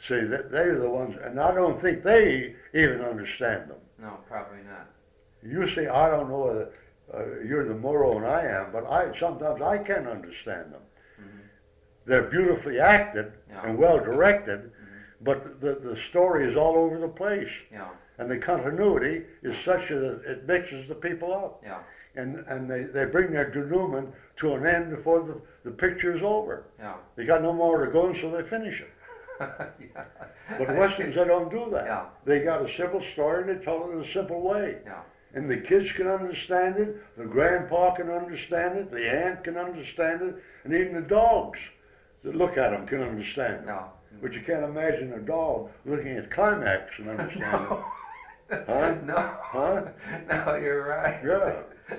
See, that they're the ones, and I don't think they even understand them. No, probably not. You see, I don't know whether uh, you're the Moro and I am, but I sometimes I can understand them. Mm-hmm. They're beautifully acted Yeah. and well directed, Mhm. but the, the story is all over the place, Yeah. and the continuity is such that it mixes the people up, Yeah. And and they, they bring their denouement to an end before the, the picture is over. Yeah. They got no more to go, so they finish it. yeah. But westerns, they don't do that. Yeah. They got a simple story and they tell it in a simple way. Yeah. And the kids can understand it, the grandpa can understand it, the aunt can understand it, and even the dogs that look at them can understand it. No. But you can't imagine a dog looking at climax and understand No. it. Huh? No. Huh? No, you're right. Yeah.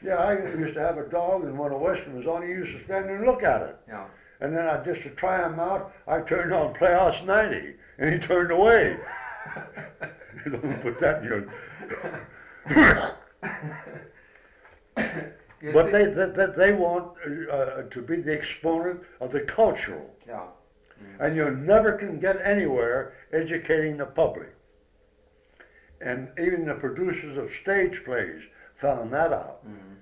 Yeah, I used to have a dog, and when a western was on, he used to stand and look at it. Yeah. And then I just to try him out, I turned on Playhouse 90, and he turned away. Don't put that in your. But they, they, they, they want uh, to be the exponent of the cultural. Yeah. And you never can get anywhere educating the public. And even the producers of stage plays found that out. Mhm.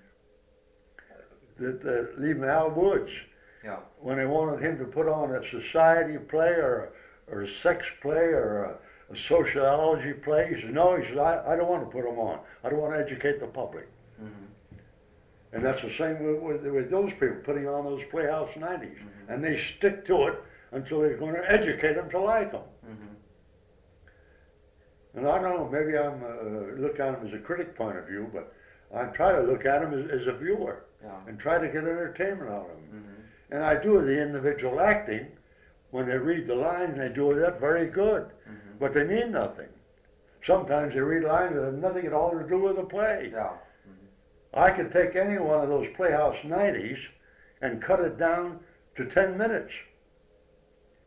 That uh, even Al Woods, Yeah. when they wanted him to put on a society play or, or a sex play or a, a sociology play, he said, no, he said, I, I don't want to put them on. I don't want to educate the public. Mhm. And that's the same with, with, with those people putting on those Playhouse 90s. Mhm. And they stick to it until they're going to educate them to like them. Mhm. And I don't know, maybe I'm uh, look at them as a critic point of view, but I try to look at them as, as a viewer Yeah. and try to get entertainment out of them. Mhm. And I do the individual acting when they read the lines, they do that very good, Mhm. but they mean nothing. Sometimes they read lines that have nothing at all to do with the play. Yeah. I could take any one of those Playhouse 90s and cut it down to 10 minutes.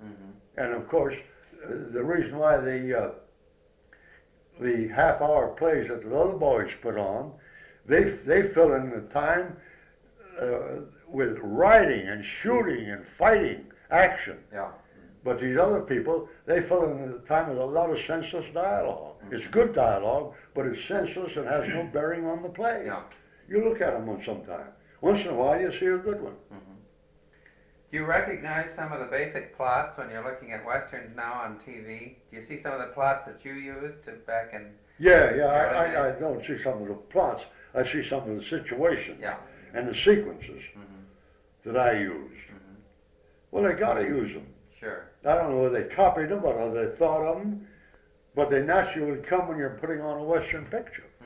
Mhm. And of course, the reason why the uh, the half-hour plays that the other boys put on, they they fill in the time uh, with writing and shooting and fighting, action. Yeah. But these other people, they fill in the time with a lot of senseless dialogue. It's good dialogue, but it's senseless and has no bearing on the play. Yeah. You look at them one sometime. Once in a while, you see a good one. Do you recognize some of the basic plots when you're looking at westerns now on TV? Do you see some of the plots that you used to back in? Yeah, yeah. I, I, I don't see some of the plots. I see some of the situations Yeah. and the sequences hmm that I used. hmm Well, they got to use them. Sure. I don't know whether they copied them or whether they thought of them, but they naturally come when you're putting on a Western picture. hmm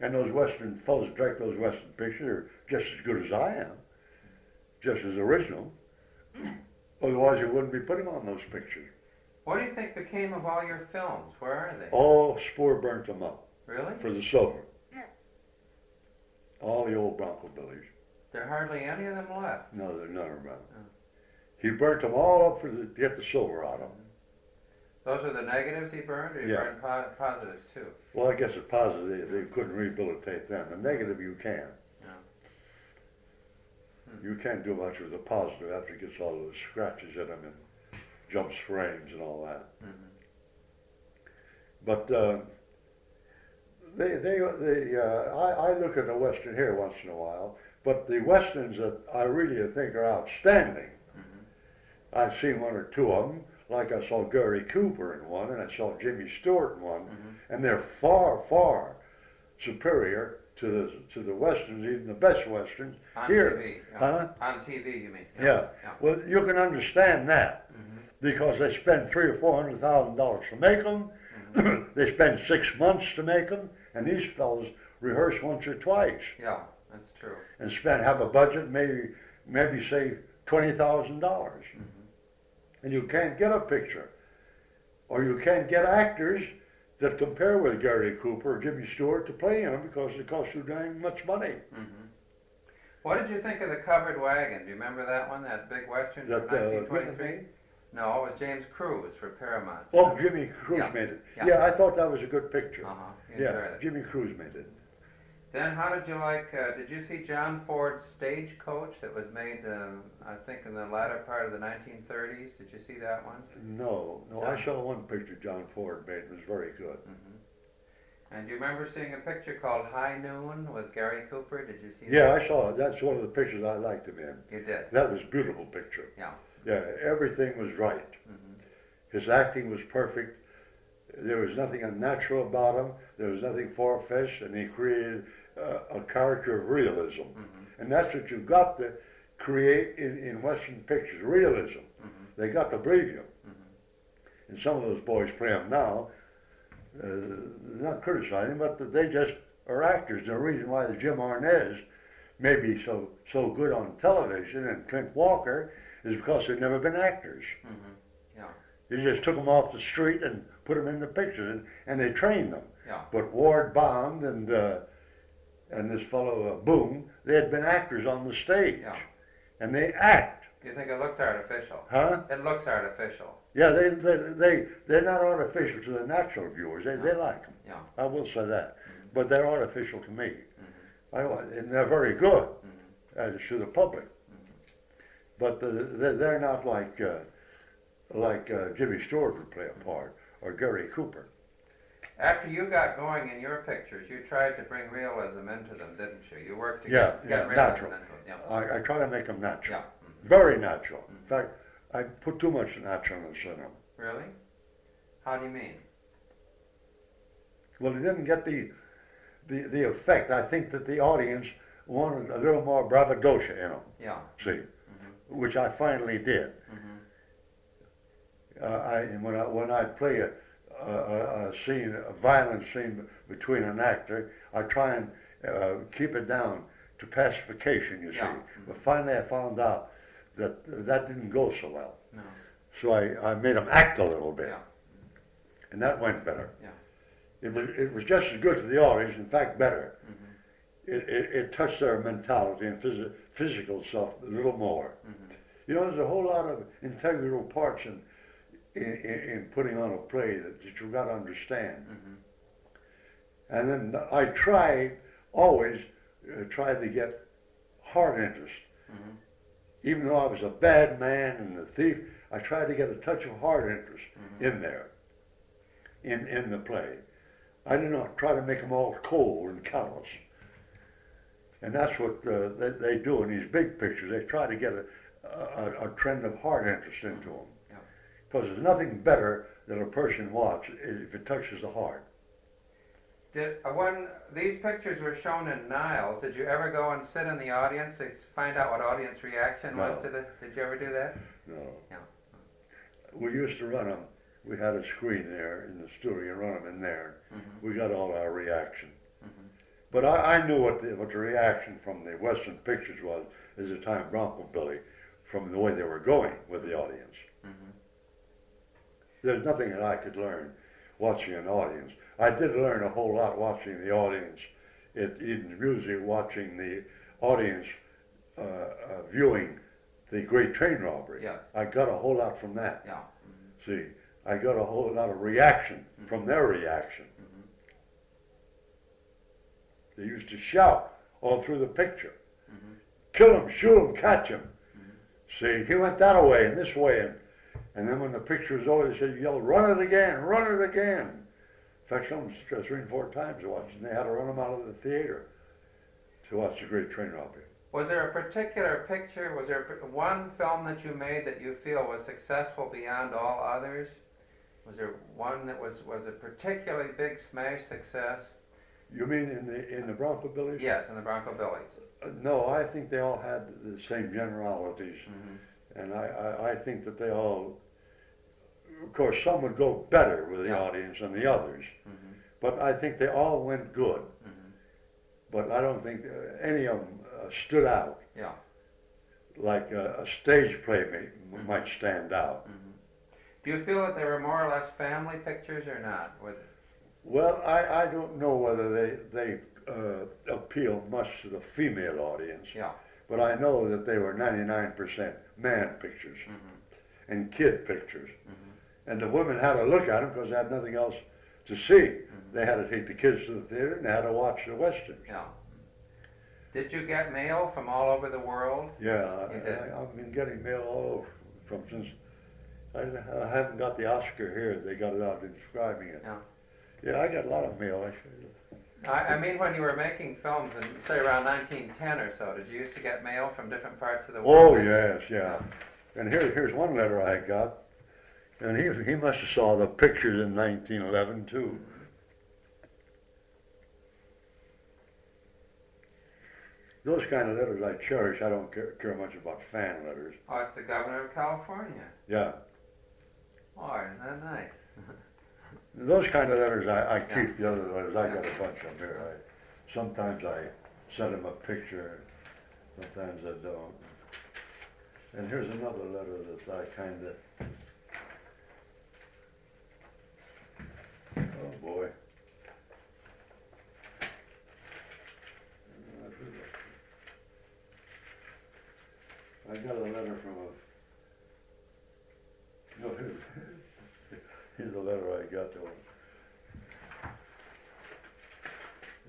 And those Western fellows that direct those Western pictures are just as good as I am, just as original. Otherwise, you wouldn't be putting on those pictures. What do you think became of all your films? Where are they? All Spoor burnt them up Really? for the silver. All the old Bronco Billies. There are hardly any of them left. No, they're none around. Oh. He burnt them all up for the, to get the silver out of them. Those are the negatives he burned, or he Yeah. burned po- positives too? Well, I guess it's positive they, couldn't rehabilitate them. The negative you can. Yeah. Hmm. You can't do much with the positive after it gets all those scratches in them and jumps frames and all that. hmm But uh, they, they, they uh, I, I look at the Western here once in a while, but the Westerns that I really think are outstanding, hmm I've seen one or two of them, like I saw Gary Cooper in one, and I saw Jimmy Stewart in one, hmm and they're far, far superior to the, to the Westerns, even the best Westerns. On Here. TV. Yeah. Huh? On TV, you mean? Yeah. Yeah. Well, you can understand that hmm because they spend three or four hundred thousand dollars to make them. they spend six months to make them, and these fellows rehearse once or twice Yeah, that's true. and spend have a budget maybe maybe say twenty thousand dollars, hmm and you can't get a picture, or you can't get actors that compare with Gary Cooper or Jimmy Stewart to play in them because it costs you dang much money. hmm What did you think of the covered wagon? Do you remember that one, that big western That from uh, 1923? No, it was James Cruze for Paramount. oh Jimmy Cruze Yeah. made it. Yeah. Yeah. I thought that was a good picture. Uh-huh. Yeah. Jimmy Cruze made it. Then how did you like, uh, did you see John Ford's Stagecoach that was made, um, I think, in the latter part of the 1930s? Did you see that one? No, no, I saw one picture John Ford made. It was very good. hmm And do you remember seeing a picture called High Noon with Gary Cooper? Did you see Yeah, that? Yeah, I saw it. That's one of the pictures I liked him in. You did. That was a beautiful picture. Yeah. Yeah, everything was right. hmm His acting was perfect. There was nothing unnatural about him. There was nothing far-fetched, and he created uh, a character of realism. hmm And that's what you've got to create in, in Western pictures, realism. hmm They got to believe you. hmm And some of those boys play them now, uh, not criticizing, but they just are actors. The reason why the Jim Arness may be so so good on television and Clint Walker is because they've never been actors. hmm They just took them off the street and put them in the pictures, and, and they trained them. Yeah. But Ward Bond and uh, and this fellow uh, Boone, they had been actors on the stage, Yeah. and they act, you think it looks artificial? huh? It looks artificial. Yeah, they they they they're not artificial to the natural viewers. They they like them. Yeah. I will say that, but they're artificial to me. Mm-hmm. I and they're very good hmm as to the public, but the, they're, they're not like uh, like uh, Jimmy Stewart would play a part or Gary Cooper. After you got going in your pictures, you tried to bring realism into them, didn't you? You worked to Yeah, get, get yeah, realism natural. into them. I, I try to make them Yeah. natural, Yeah. very natural. Mhm. In fact, I put too much naturalness in them. Really? How do you mean? Well, it didn't get the, the the effect. I think that the audience wanted a little more bravadocia in them. Yeah. See, which I finally did. hmm Uh, I when I when I play a, a, a scene, a violent scene between an actor, I try and uh, keep it down to pacification. You see, Yeah. but finally I found out that that didn't go so well. No. So I, I made them act a little bit, Yeah. and that went better. Yeah. It was it was just as good to the audience, in fact, better. hmm It, it, it touched their mentality and phys- physical self a little more. hmm You know, there's a whole lot of integral parts in in, in, in putting on a play that, that you've got to understand. hmm And then I tried, always uh, tried to get heart interest. Mhm. Even though I was a bad man and a thief, I tried to get a touch of heart interest Mhm. in there, in, in the play. I did not try to make them all cold and callous. And that's what uh, they, they do in these big pictures. They try to get a, a, a trend of heart interest into them. Because there's nothing better than a person watch if it touches the heart. Did, uh, when these pictures were shown in Niles, did you ever go and sit in the audience to find out what audience reaction was to the? Did you ever do that? No. Yeah. We used to run them. We had a screen there in the studio and run them in there. Mm-hmm. We got all our reaction. But I, I knew what the, what the reaction from the Western pictures was at the time Bronco Billy, from the way they were going with the audience. Mhm. There's nothing that I could learn watching an audience. I did learn a whole lot watching the audience, it, in music, watching the audience uh, uh, viewing the Great Train Robbery. Yes. I got a whole lot from that. Yeah. Mhm. See, I got a whole lot of reaction Mm-hmm. from their reaction. They used to shout all through the picture. Mhm. Kill him, shoot him, catch him. Mhm. See, he went that way and this way. And, and then when the picture was over, they said, yell, run it again, run it again. In fact, some three and four times watching. They had to run them out of the theater to watch the Great Train Robbery. Was there a particular picture? Was there one film that you made that you feel was successful beyond all others? Was there one that was was a particularly big smash success? You mean in the in the Bronco Billies? Yes, in the Bronco Billies. Uh, no, I think they all had the same generalities. Mm-hmm. And I, I, I think that they all, of course, some would go better with the Yeah. audience than the others. Mm-hmm. But I think they all went good. Mm-hmm. But I don't think uh, any of them uh, stood out Yeah. like a, a stage play may, Mhm. might stand out. Mm-hmm. Do you feel that they were more or less family pictures or not? With Well, I, I don't know whether they, they uh, appeal much to the female audience, yeah. but I know that they were 99% man pictures Mm-hmm. and kid pictures. Mm-hmm. And the women had to look at them because they had nothing else to see. Mhm. They had to take the kids to the theater and they had to watch the westerns. Yeah. Did you get mail from all over the world? Yeah. I, I've been getting mail all over from since I, I haven't got the Oscar here. They got it out inscribing it. Yeah. Yeah, I got a lot of mail. Actually. I, I mean, when you were making films in, say, around 1910 or so, did you used to get mail from different parts of the world? Oh yes, yeah. And here, here's one letter I got, and he he must have saw the pictures in 1911 too. Those kind of letters I cherish. I don't care, care much about fan letters. Oh, it's the governor of California. Yeah, Oh, isn't that nice? those kind of letters I, I keep. The other letters I got a bunch of 'em here. I, sometimes I send him a picture, sometimes I don't. And here's another letter that I kind of. Oh boy. I got a letter from a. No, here's, here's a letter I got to him.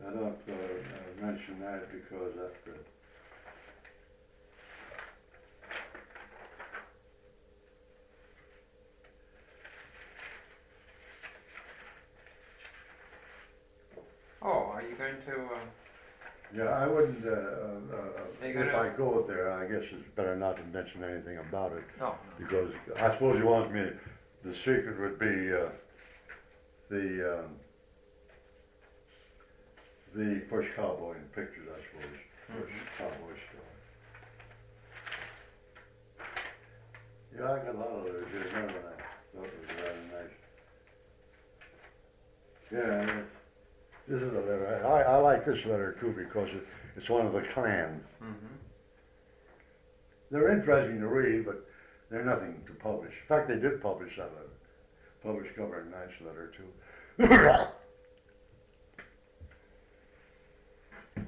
I don't uh, uh, mention that because after. Oh, are you going to? Uh, Yeah, I wouldn't, uh, uh, uh, if I go there, I guess it's better not to mention anything about it, no. because I suppose he wants me, the secret would be, uh, the, um, the first cowboy in pictures, I suppose, first Mhm. cowboy story. Yeah, I got a lot of those here, another one I thought was rather nice. Yeah, it's, this is a letter, I, I like this letter too, because it, it's one of the clan. Mm-hmm. They're interesting to read, but they're nothing to publish. In fact, they did publish that letter. Published cover, a nice letter too.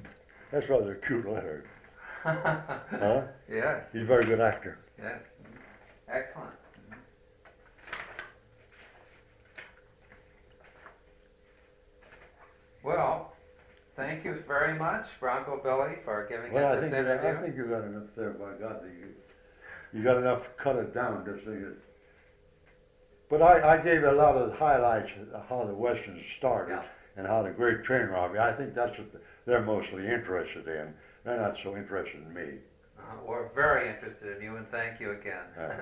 That's rather a cute letter, huh? yes. He's a very good actor. Yes. Excellent. Well, thank you very much, Bronco Billy, for giving Well, us I this interview. I think you got enough there, by God, that you, you got enough to cut it down, just so you. But I, I gave a lot of highlights of how the westerns started Yeah. and how the great train robbery, I think that's what they're mostly interested in. They're not so interested in me. Uh, We're very interested in you, and thank you again.